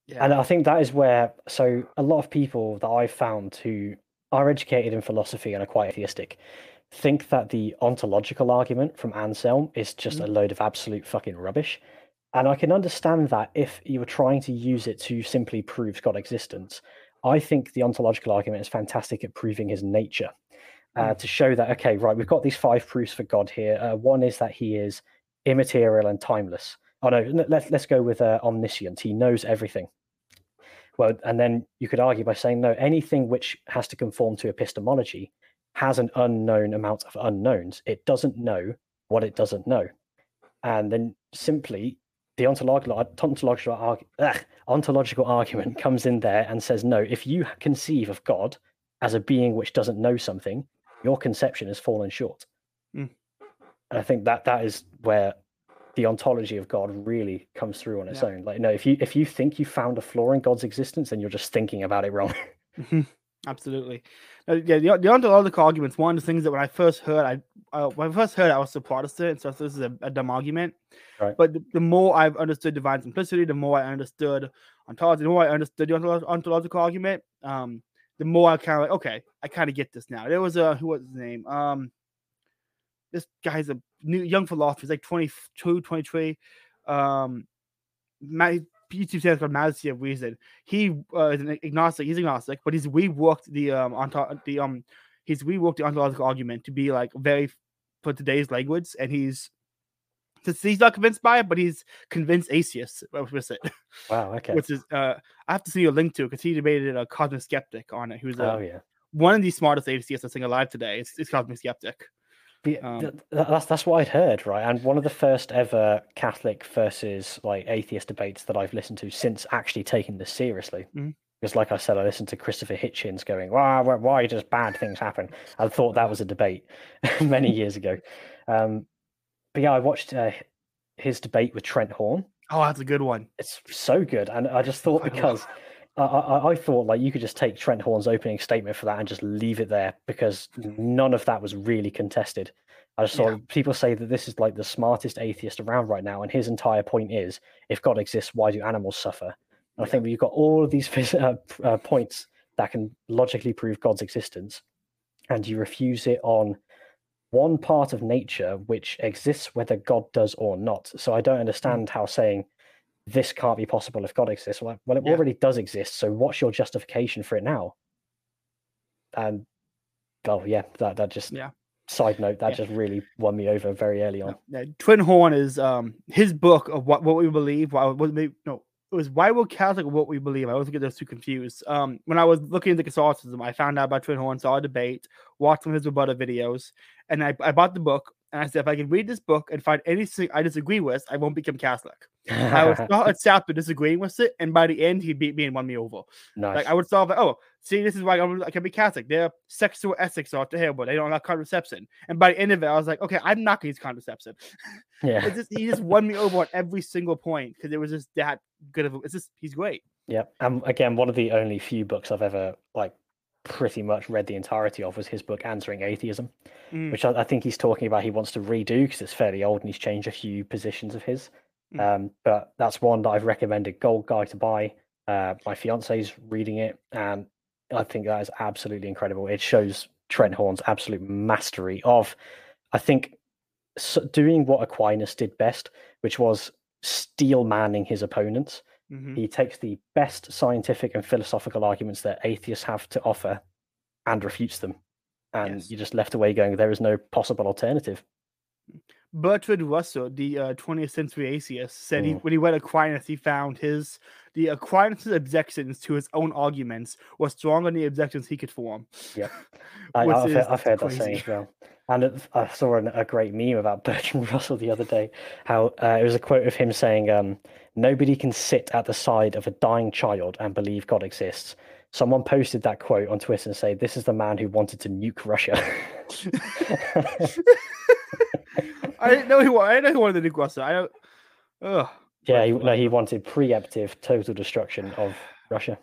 yeah And I think that is where, so a lot of people that I've found who are educated in philosophy and are quite atheistic think that the ontological argument from Anselm is just a load of absolute fucking rubbish. And I can understand that if you were trying to use it to simply prove God's existence. I think the ontological argument is fantastic at proving his nature. Uh, to show that, okay, right, we've got these five proofs for God here. Uh, one is that he is immaterial and timeless. Oh no, let's let's go with uh, omniscient. He knows everything. Well, and then you could argue by saying no, anything which has to conform to epistemology has an unknown amount of unknowns. It doesn't know what it doesn't know, and then simply the ontological ontological arg- ugh, ontological argument comes in there and says no. If you conceive of God as a being which doesn't know something, your conception has fallen short. Mm. And I think that that is where the ontology of God really comes through on its Yeah. own. Like, no, if you if you think you found a flaw in God's existence, then you're just thinking about it wrong. absolutely. Uh, yeah the, the ontological arguments one of the things that when i first heard i uh, when i first heard i was a protestant so this is a, a dumb argument. Right. but the, the more i've understood divine simplicity the more i understood ontology the more i understood the ontolo- ontological argument um the more i kind of like okay i kind of get this now. There was a who was his name? Um this guy's a new young philosopher he's like 22 23 um my youtube channel is called majesty of reason he uh, is an agnostic. He's agnostic, but he's reworked the um onto the um he's reworked the ontological argument to be like very for today's language, and he's Since he's not convinced by it, but he's convinced atheists with it. Wow. Okay. Which is, uh, I have to see a link to because he debated a cosmic skeptic on it. He was uh, oh yeah. one of the smartest atheists that's alive today. It's, it's cosmic skeptic. Um, th- th- that's that's what I'd heard, right? And one of the first ever Catholic versus like atheist debates that I've listened to since actually taking this seriously. Mhm. Because, like I said, I listened to Christopher Hitchens going, "Why, why, why does bad things happen?" I thought that was a debate many years ago. Um, but yeah, I watched uh, his debate with Trent Horn. Oh, that's a good one. It's so good, and I just thought because I, I, I thought like you could just take Trent Horn's opening statement for that and just leave it there because none of that was really contested. I just saw Yeah. people say that this is like the smartest atheist around right now, and his entire point is: if God exists, why do animals suffer? And I think you've got all of these uh, uh, points that can logically prove God's existence, and you refuse it on one part of nature which exists whether God does or not. So I don't understand how saying this can't be possible if God exists. Well, well it Yeah. already does exist. So what's your justification for it now? And oh yeah, that that just Yeah. Side note, that Yeah. just really won me over very early on. Trent Horn is um his book of what what we believe. Why maybe no, it was why will Catholic what we believe. I always get those two confused. Um, when I was looking into Catholicism, I found out about Trent Horn, saw a debate, watched some of his rebuttal videos, and I, I bought the book. And I said, if I can read this book and find anything I disagree with, I won't become Catholic. I would start at Sap disagreeing with it, and by the end, he beat me and won me over. nice. Like I would solve it. Oh, see, this is why I'm, I can be Catholic. Their sexual ethics are to but they don't like contraception. And by the end of it, I was like, okay, I'm not gonna use contraception. yeah. It's just, he just won me over on every single point because it was just that good of. A, it's just he's great. Yeah, And again, one of the only few books I've ever like pretty much read the entirety of was his book Answering Atheism, Mm. which I, I think he's talking about he wants to redo because it's fairly old and he's changed a few positions of his. Mm. Um, but that's one that I've recommended Gold Guy to buy. Uh, my fiance's reading it, and I think that is absolutely incredible. It shows Trent Horn's absolute mastery of, I think, doing what Aquinas did best, which was steel manning his opponents. Mhm. He takes the best scientific and philosophical arguments that atheists have to offer and refutes them. And Yes. you're just left away going, there is no possible alternative. Bertrand Russell, the uh, 20th century atheist, said he Mm. when he read Aquinas, he found his the Aquinas' objections to his own arguments were stronger than the objections he could form. Yeah, I, I've, heard- I've heard that saying as well. And I saw an, a great meme about Bertrand Russell the other day. How uh, it was a quote of him saying, um, "Nobody can sit at the side of a dying child and believe God exists." Someone posted that quote on Twitter and say, "This is the man who wanted to nuke Russia." I didn't know he I didn't know he wanted to nuke Russia. I don't. Ugh. yeah, he, no, he wanted preemptive total destruction of Russia.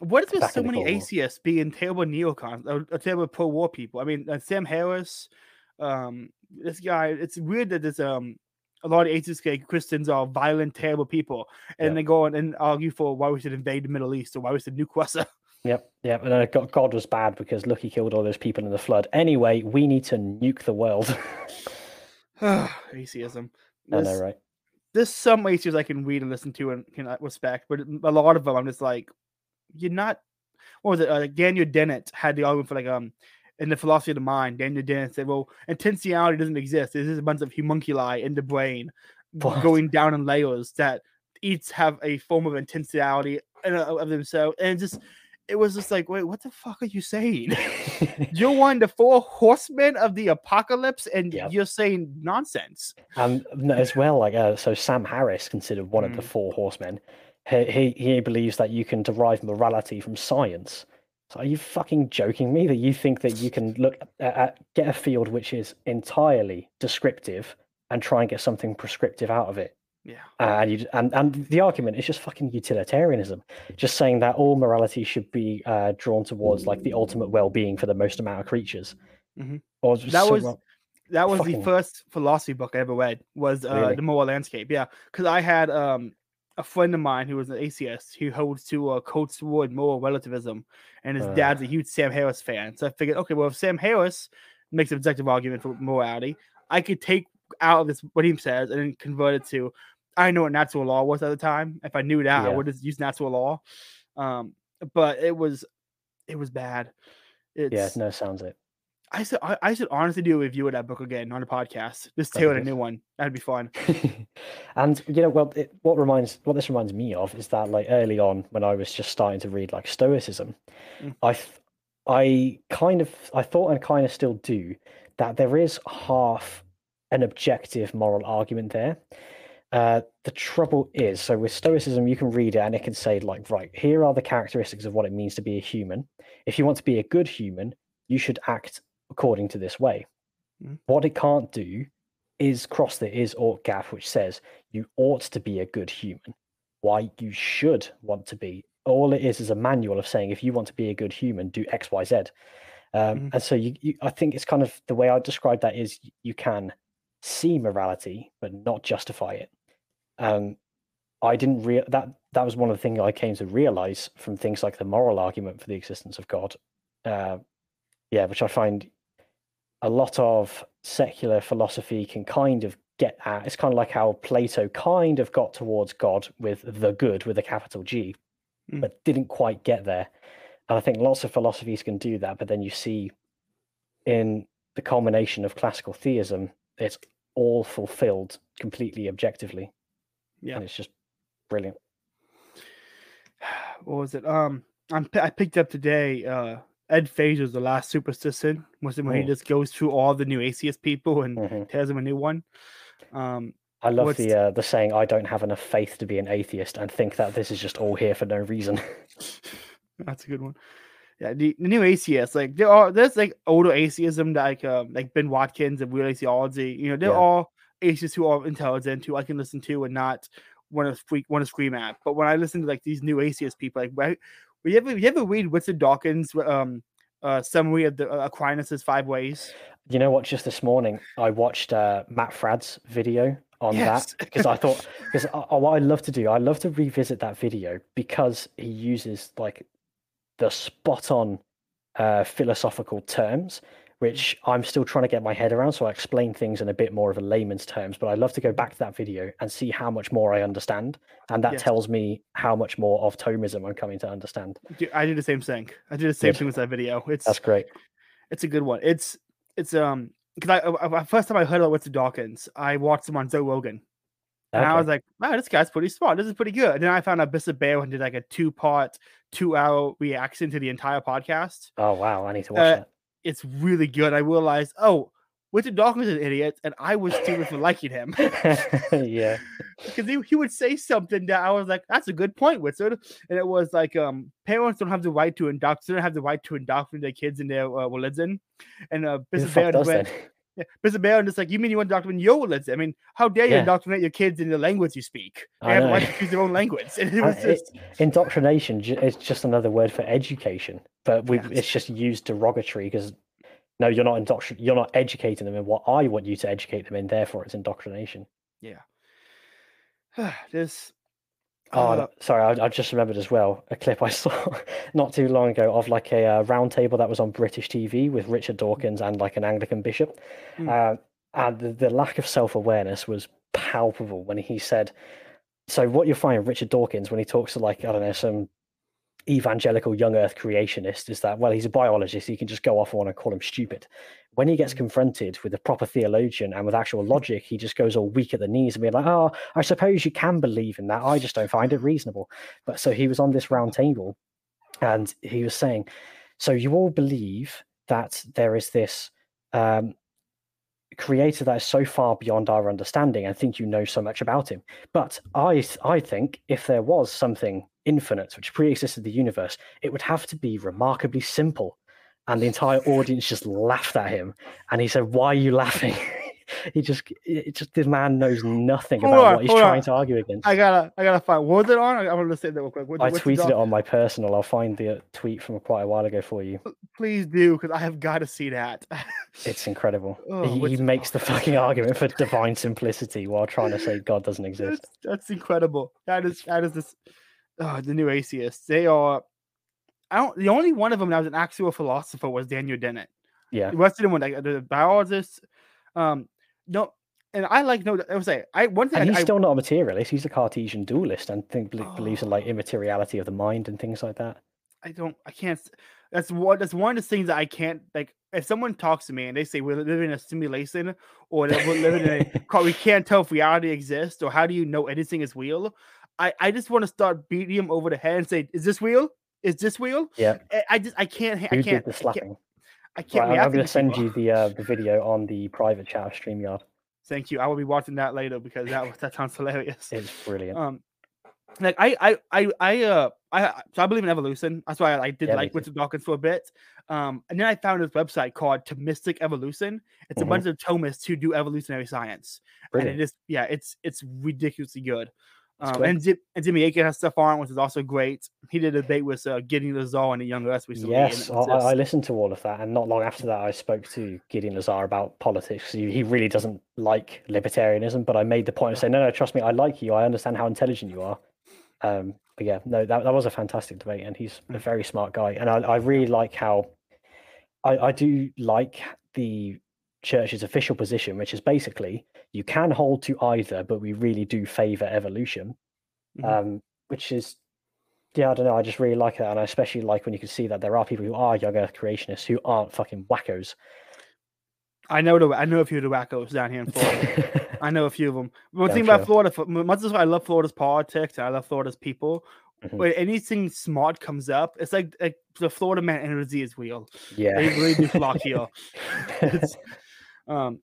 What is with so many War. atheists being terrible neocons, or, or terrible pro-war people? I mean, uh, Sam Harris, um, this guy. It's weird that there's um a lot of atheists say Christians are violent, terrible people, and they go on and argue for why we should invade the Middle East or why we should nuke Russia. Yep, yep. And uh, God, was bad because look, he killed all those people in the flood. Anyway, we need to nuke the world. Atheism. I know, There's, right? there's some atheists I can read and listen to and can uh, respect, but a lot of them I'm just like, you're not. What was it? Uh, Daniel Dennett had the argument for like um in the philosophy of the mind. Daniel Dennett said, "Well, intentionality doesn't exist. It's just a bunch of homunculi in the brain What? going down in layers that each have a form of intentionality in, of themselves." And just it was just like, wait, what the fuck are you saying? you're one of the four horsemen of the apocalypse, and Yep. you're saying nonsense. Um, n- as well, like uh, so, Sam Harris considered one of the Mm. four horsemen. He, he he believes that you can derive morality from science. So are you fucking joking me that you think that you can look at, at get a field which is entirely descriptive and try and get something prescriptive out of it? Yeah. And you and and the argument is just fucking utilitarianism, just saying that all morality should be uh, drawn towards like the ultimate well-being for the most amount of creatures. Mhm. Or That so was- wrong. That was the first philosophy book I ever read. Was uh, Really? the Moral Landscape? Yeah, because I had um a friend of mine who was an atheist who holds to uh, quotes toward moral relativism, and his Uh. dad's a huge Sam Harris fan. So I figured, okay, well, if Sam Harris makes an objective argument for morality, I could take out of this what he says and then convert it to. I know what natural law was at the time. If I knew that, I would have used natural law. Um, but it was, it was bad. It's, yeah, no, sounds it. I should I, I should honestly do a review of that book again on a podcast. Just tailor a new one. That'd be fun. and you know, well, it, what reminds what this reminds me of is that like early on when I was just starting to read like Stoicism, Mm. I I kind of I thought and kind of still do that there is half an objective moral argument there. Uh, the trouble is, so with Stoicism, you can read it and it can say like, right, here are the characteristics of what it means to be a human. If you want to be a good human, you should act according to this way. Mm. What it can't do is cross the is ought gap, which says you ought to be a good human. Why you should want to be. All it is is a manual of saying if you want to be a good human, do X, Y, Z. Um, Mhm. And so you, you, I think it's kind of the way I describe that is you can see morality but not justify it. Um, I didn't real that that was one of the things I came to realize from things like the moral argument for the existence of God. Uh, yeah, which I find a lot of secular philosophy can kind of get at. It's kind of like how Plato kind of got towards God with the good with a capital G, Mm. but didn't quite get there. And I think lots of philosophies can do that, but then you see in the culmination of classical theism, it's all fulfilled completely objectively. Yeah. And it's just brilliant. what was it? Um, I'm I picked up today. Uh, Ed Feser's the last superstition when he Oh. just goes through all the new atheist people and hmm tells them a new one. Um, I love the uh, the saying, "I don't have enough faith to be an atheist," and think that this is just all here for no reason. that's a good one. Yeah, the, the new atheists like there are there's like older atheism like um like Ben Watkins and Real Theology. You know, they're Yeah. all atheists who are intelligent who I can listen to and not want to freak want to scream at. But when I listen to like these new atheist people, like right, we ever you ever read Richard Dawkins um uh summary of the uh, Aquinas' five ways? You know what? Just this morning, I watched uh, Matt Fradd's video on Yes. that because I thought because what I love to do, I love to revisit that video because he uses like the spot on uh, philosophical terms, which I'm still trying to get my head around. So I explain things in a bit more of a layman's terms. But I'd love to go back to that video and see how much more I understand, and that Yes. tells me how much more of Thomism I'm coming to understand. Dude, I do the same thing. I do the same Good. thing with that video. It's That's great. it's a good one. It's it's um because I, I first time I heard about Richard Dawkins, I watched him on Joe Rogan. And I was like, wow, this guy's pretty smart. This is pretty good. And then I found out Bishop and did like a two part, two hour reaction to the entire podcast. oh wow, I need to watch uh, that. It's really good. I realized, oh, Richard Dawkins is an idiot, and I was stupid for liking him yeah. because he, he would say something that I was like, that's a good point, Richard. And it was like, um, parents don't have the right to indoctrinate, don't have the right to indoctrinate their kids in their uh, religion. And uh, Bishop Barron went, Bishop Barron just like, you mean you want to indoctrinate your religion? I mean, how dare you Yeah. indoctrinate your kids in the language you speak? They I have right to use their own language. And it was it- just, indoctrination is just another word for education, but we Yes. it's just used derogatory because no, you're not indoctrin- you're not educating them in what I want you to educate them in. Therefore, it's indoctrination. Yeah this. Oh, uh, sorry, I, I just remembered as well a clip I saw not too long ago of like a uh, round table that was on British TV with Richard Dawkins and like an Anglican bishop, Mm. uh, and the, the lack of self awareness was palpable when he said. So what you'll find Richard Dawkins when he talks to like I don't know some evangelical young Earth creationist is that well he's a biologist he can just go off on and call him stupid. When he gets confronted with a proper theologian and with actual logic, he just goes all weak at the knees and be like, "Oh, I suppose you can believe in that. I just don't find it reasonable." But so he was on this round table, and he was saying, "So you all believe that there is this." Um, creator that is so far beyond our understanding and think you know so much about him but i i think if there was something infinite which pre-existed the universe it would have to be remarkably simple and the entire audience just laughed at him and he said why are you laughing he just it just the man knows nothing about on, what he's trying on. to argue against I gotta, I gotta find. What was it on? I, I'm gonna say that real quick. What, i tweeted it on my personal i'll find the uh, tweet from quite a while ago for you Please do, because I have got to see that. it's incredible Oh, he, he makes the fucking argument for divine simplicity while trying to say god doesn't exist that's, that's incredible. That is, that is this. Oh, the new atheists. They are. I don't. The only one of them that was an actual philosopher was Daniel Dennett. yeah The rest of them were like the biologists. Um, no, and I like no. I was say I one thing And I, he's I- still not a materialist. He's a Cartesian dualist and think, bel- believes in like Oh. immateriality of the mind and things like that. I don't I can't that's what. that's one of the things that I can't like if someone talks to me and they say we're living in a simulation or that we're living in a we can't tell if reality exists or how do you know anything is real? I, I just want to start beating him over the head and say, "Is this real? Is this real?" Yeah. I, I just I can't I can't the I can't, slapping? I can't Right, I'm going to send people. you the uh, the video on the private chat of StreamYard. Thank you. I will be watching that later because that was- that sounds hilarious. It's brilliant. Um, like I, I, I, I, uh, I, so I believe in evolution. That's why I, like, did Yeah, like. Richard Dawkins for a bit. Um, and then I found this website called Thomistic Evolution. It's Mhm. a bunch of Thomists who do evolutionary science, Brilliant. and it is, yeah, it's it's ridiculously good. Um, and, Jim, and Jimmy Akin has stuff on, which is also great. He did a debate with uh, Gideon Lazar and the Young Earth recently. Yes, I, I I listened to all of that, and not long after that, I spoke to Gideon Lazar about politics. He, he really doesn't like libertarianism, but I made the point of saying, "No, no, trust me, I like you. I understand how intelligent you are." Um, but yeah, no, that, that was a fantastic debate, and he's a Mm. very smart guy. And I, I really like how I, I do like the church's official position, which is basically you can hold to either, but we really do favor evolution. Mhm. Um, which is yeah, I don't know. I just really like that, and I especially like when you can see that there are people who are young Earth creationists who aren't fucking wackos. I know the I know a few of the wackos down here in Florida. I know a few of them. One Yeah, thing about. Florida, much as I love Florida's politics, and I love Florida's people. Mhm. When anything smart comes up, it's like, like the Florida man energy is real. yeah, They really do flock here. Um,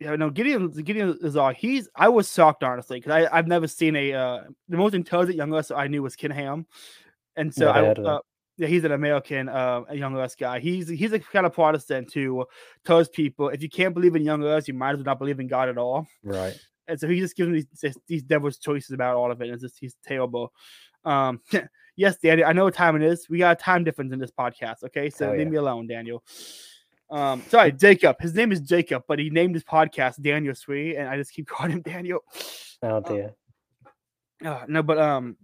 yeah, no, Gideon Gideon is all He's I was shocked honestly because I I've never seen a uh, the most intelligent young us I knew was Ken Ham, and so I heard uh, yeah he's an American uh, a young us guy. He's he's a kind of Protestant who tells people if you can't believe in young us, you might as well not believe in God at all. right. And so he just gives them these these- devil's choices about all of it. And it's just he's terrible. Um, yes, Danny, I know what time it is. We got a time difference in this podcast. Okay, so Oh, leave yeah. me alone, Daniel. Um, sorry, Jacob. His name is Jacob, but he named his podcast Daniel Sweet, and I just keep calling him Daniel. Oh dear. Uh, no, but um,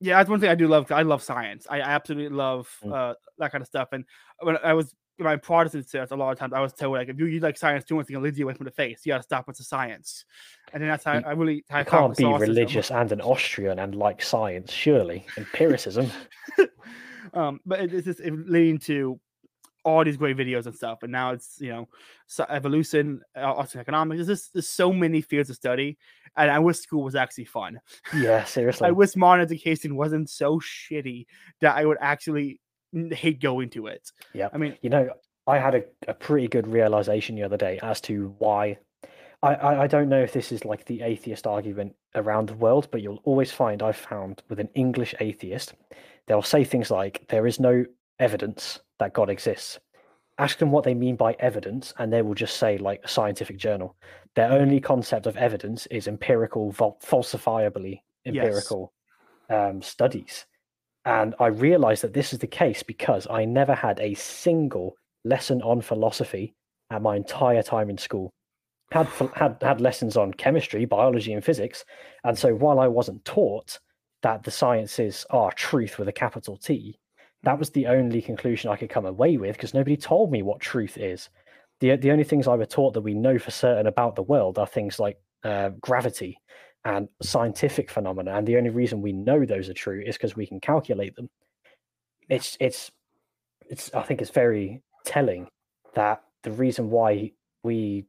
yeah, that's one thing I do love. I love science. I absolutely love Mm. uh that kind of stuff. And when I was in my Protestant church, a lot of times I was told like, if you, you like science too much, it's gonna lead you away from the faith. You gotta stop with the science. And then that's how You- I really how You found can't be religious and an Austrian and like science, surely. Empiricism. um, but it, it's just it leading to all these great videos and stuff. And now it's you know so evolution, uh, and economics. There's just there's so many fields to study, and I wish school was actually fun. Yeah, seriously. I wish modern education wasn't so shitty that I would actually hate going to it. Yeah. I mean, You know, I had a, a pretty good realization the other day as to why. I, I, I don't know if this is like the atheist argument around the world, but you'll always find I've found with an English atheist, they'll say things like, there is no evidence that God exists. Ask them what they mean by evidence, and they will just say, like, a scientific journal. Their only concept of evidence is empirical, fal- falsifiably Yes. empirical um, studies. And I realized that this is the case because I never had a single lesson on philosophy at my entire time in school. Had had had lessons on chemistry, biology, and physics, and so while I wasn't taught that the sciences are truth with a capital T, that was the only conclusion I could come away with because nobody told me what truth is. the The only things I were taught that we know for certain about the world are things like uh, gravity and scientific phenomena, and the only reason we know those are true is because we can calculate them. It's it's it's I think it's very telling that the reason why we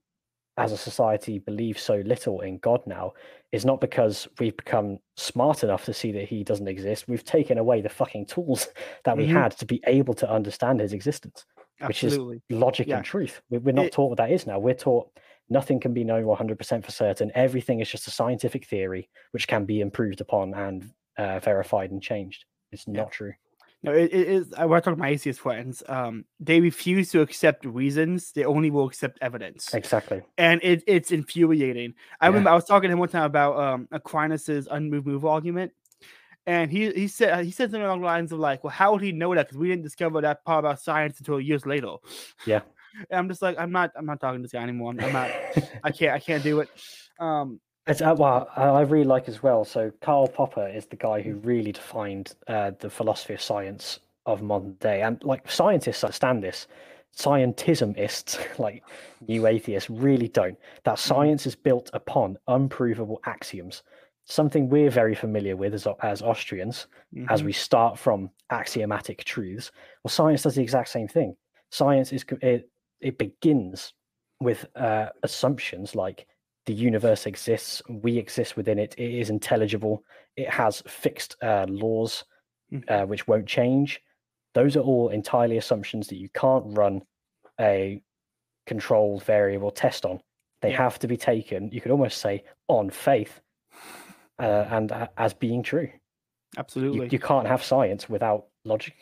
as a society believe so little in God now is not because we've become smart enough to see that he doesn't exist. We've taken away the fucking tools that we Mhm. had to be able to understand his existence, which is logic Yeah. and truth. We- We're not It- taught what that is now. We're taught nothing can be known 100% for certain. Everything is just a scientific theory which can be improved upon and uh, verified and changed. It's Yeah. not true. No, it, it is. I want to talk to my atheist friends. Um, they refuse to accept reasons. They only will accept evidence, Exactly. and it, it's infuriating. I Yeah. remember I was talking to him one time about um Aquinas's unmoved move argument, and he he said he said something along the lines of like, "Well, how would he know that? Because we didn't discover that part about science until years later." Yeah. And I'm just like, I'm not, I'm not talking to this guy anymore. I'm not. I can't, I can't do it. Um, It's, uh, well, I really like as well. So Karl Popper is the guy who really defined uh, the philosophy of science of modern day, and like scientists understand this. Scientismists, like new atheists, really don't. That science is built upon unprovable axioms, something we're very familiar with as as Austrians, as mhm. we start from axiomatic truths. Well, science does the exact same thing. Science is it it begins with uh, assumptions like the universe exists, we exist within it, it is intelligible, it has fixed uh, laws Mhm. uh, which won't change. Those are all entirely assumptions that you can't run a controlled variable test on. They Yeah. have to be taken, you could almost say, on faith uh, and uh, as being true. Absolutely. you can't have science without logic.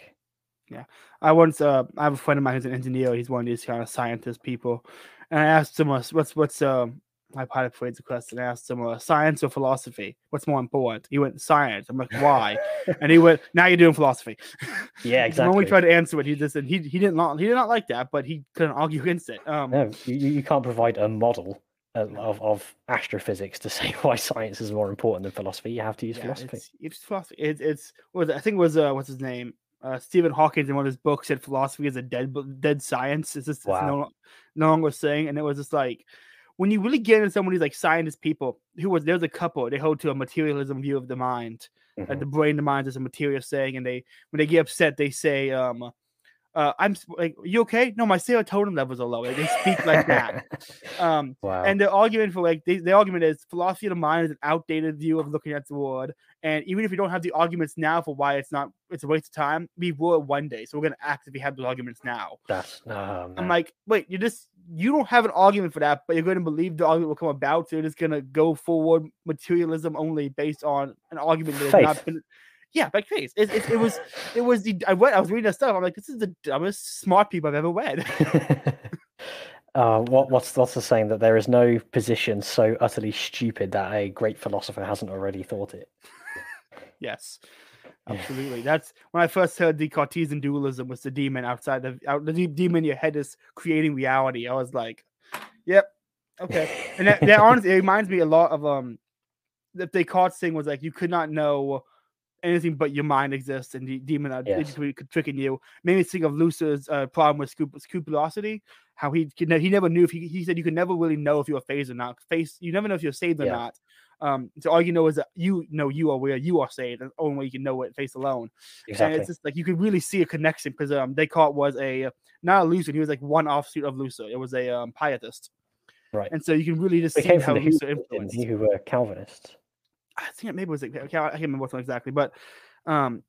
Yeah. I once uh I have a friend of mine who's an engineer. He's one of these kind of scientist people, and I asked him what's what's um I probably phrased the question. I asked him uh, science or philosophy. What's more important? He went science. I'm like why? and he went now you're doing philosophy. Yeah, exactly. When we tried to answer it, he just said he he didn't not, he did not like that, but he couldn't argue against it. Um, No, you, you can't provide a model of, of, of astrophysics to say why science is more important than philosophy. You have to use yeah, philosophy. It's, it's philosophy. It's it's was it? I think it was uh what's his name? Uh, Stephen Hawking in one of his books said philosophy is a dead dead science. It's just it's no, no longer saying, and it was just like when you really get into some of these like scientist people who was there's a couple they hold to a materialism view of the mind, Mhm. like the brain, the mind is a material saying, and they when they get upset they say um. Uh, I'm like, you okay? No, my serotonin levels are low. Like, they speak like that. Um, wow. and the argument for like the, the argument is philosophy of the mind is an outdated view of looking at the world. And even if we don't have the arguments now for why it's not it's a waste of time, we will one day. So we're gonna act if we have those arguments now. That's oh, I'm like, wait, you just you don't have an argument for that, but you're gonna believe the argument will come about. So you're just gonna go forward materialism only based on an argument that has not been yeah, like face. It, it, it was it was the I went I was reading that stuff. I'm like, this is the dumbest smart people I've ever read. uh, what, what's what's the saying that there is no position so utterly stupid that a great philosopher hasn't already thought it? Yes, Yeah. absolutely. That's when I first heard the Cartesian dualism was the demon outside the out, the de- demon in your head is creating reality. I was like, "Yep, okay." And that, that honestly, it reminds me a lot of um, the Descartes thing was like you could not know anything but your mind exists, and the demon uh, Yes. tricking you. Made me think of Luther's uh, problem with scrup- scrupulosity. How he could ne- he never knew if he, he said you could never really know if you're a phased or not. Face you never know if you're saved or not. Um, so all you know is that you know you are where you are saved, and the only way you can know it face alone. And Exactly. it's just like you could really see a connection because um they Descartes was a not a Lucian, he was like one offshoot of Luther. It was a um pietist. Right. And so you can really just see how from the Luther Who, didn't influenced. he, who were Calvinists. I think it maybe was like I can't, I can't remember which one exactly, but um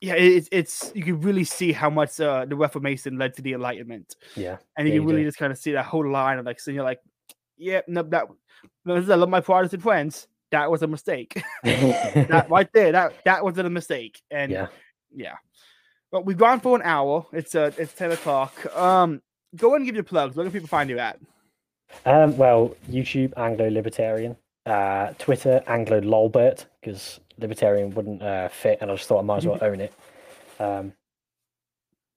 yeah, it's it's you can really see how much uh, the Reformation led to the Enlightenment, Yeah. and you Yeah, can you really do. just kind of see that whole line of like, so you're like, yeah, no, that no, this is- I love my Protestant friends. That was a mistake. that right there, that that was a mistake. And yeah. yeah. But we've gone for an hour. It's uh it's 10 o'clock. Um go ahead and give your plugs. Where can people find you at? Um, well, YouTube Anglo Libertarian, uh, Twitter Anglo Lolbert because Libertarian wouldn't uh, fit, and I just thought I might as well own it. Um,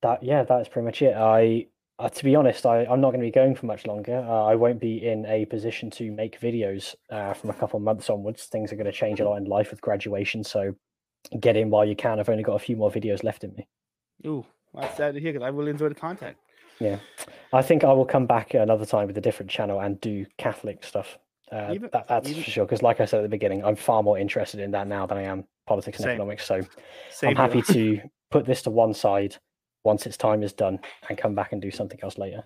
that yeah, that is pretty much it. I, uh, to be honest, I I'm not going to be going for much longer. Uh, I won't be in a position to make videos uh, from a couple of months onwards. Things are going to change a lot in life with graduation, so get in while you can. I've only got a few more videos left in me. Ooh, that's sad to hear because I really enjoy the content. Yeah, I think I will come back another time with a different channel and do Catholic stuff. Uh, Even- that, that's even- for sure. Because, like I said at the beginning, I'm far more interested in that now than I am politics and Same. economics. So Same I'm happy to put this to one side once its time is done and come back and do something else later.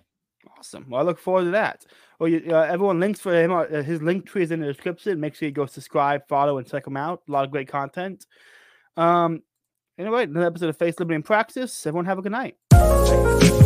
Awesome. Well, I look forward to that. Well, you, uh, everyone links for him. Uh, his link tree is in the description. Make sure you go subscribe, follow, and check him out. A lot of great content. Um. Anyway, another episode of Faith Liberty and Praxis. Everyone have a good night.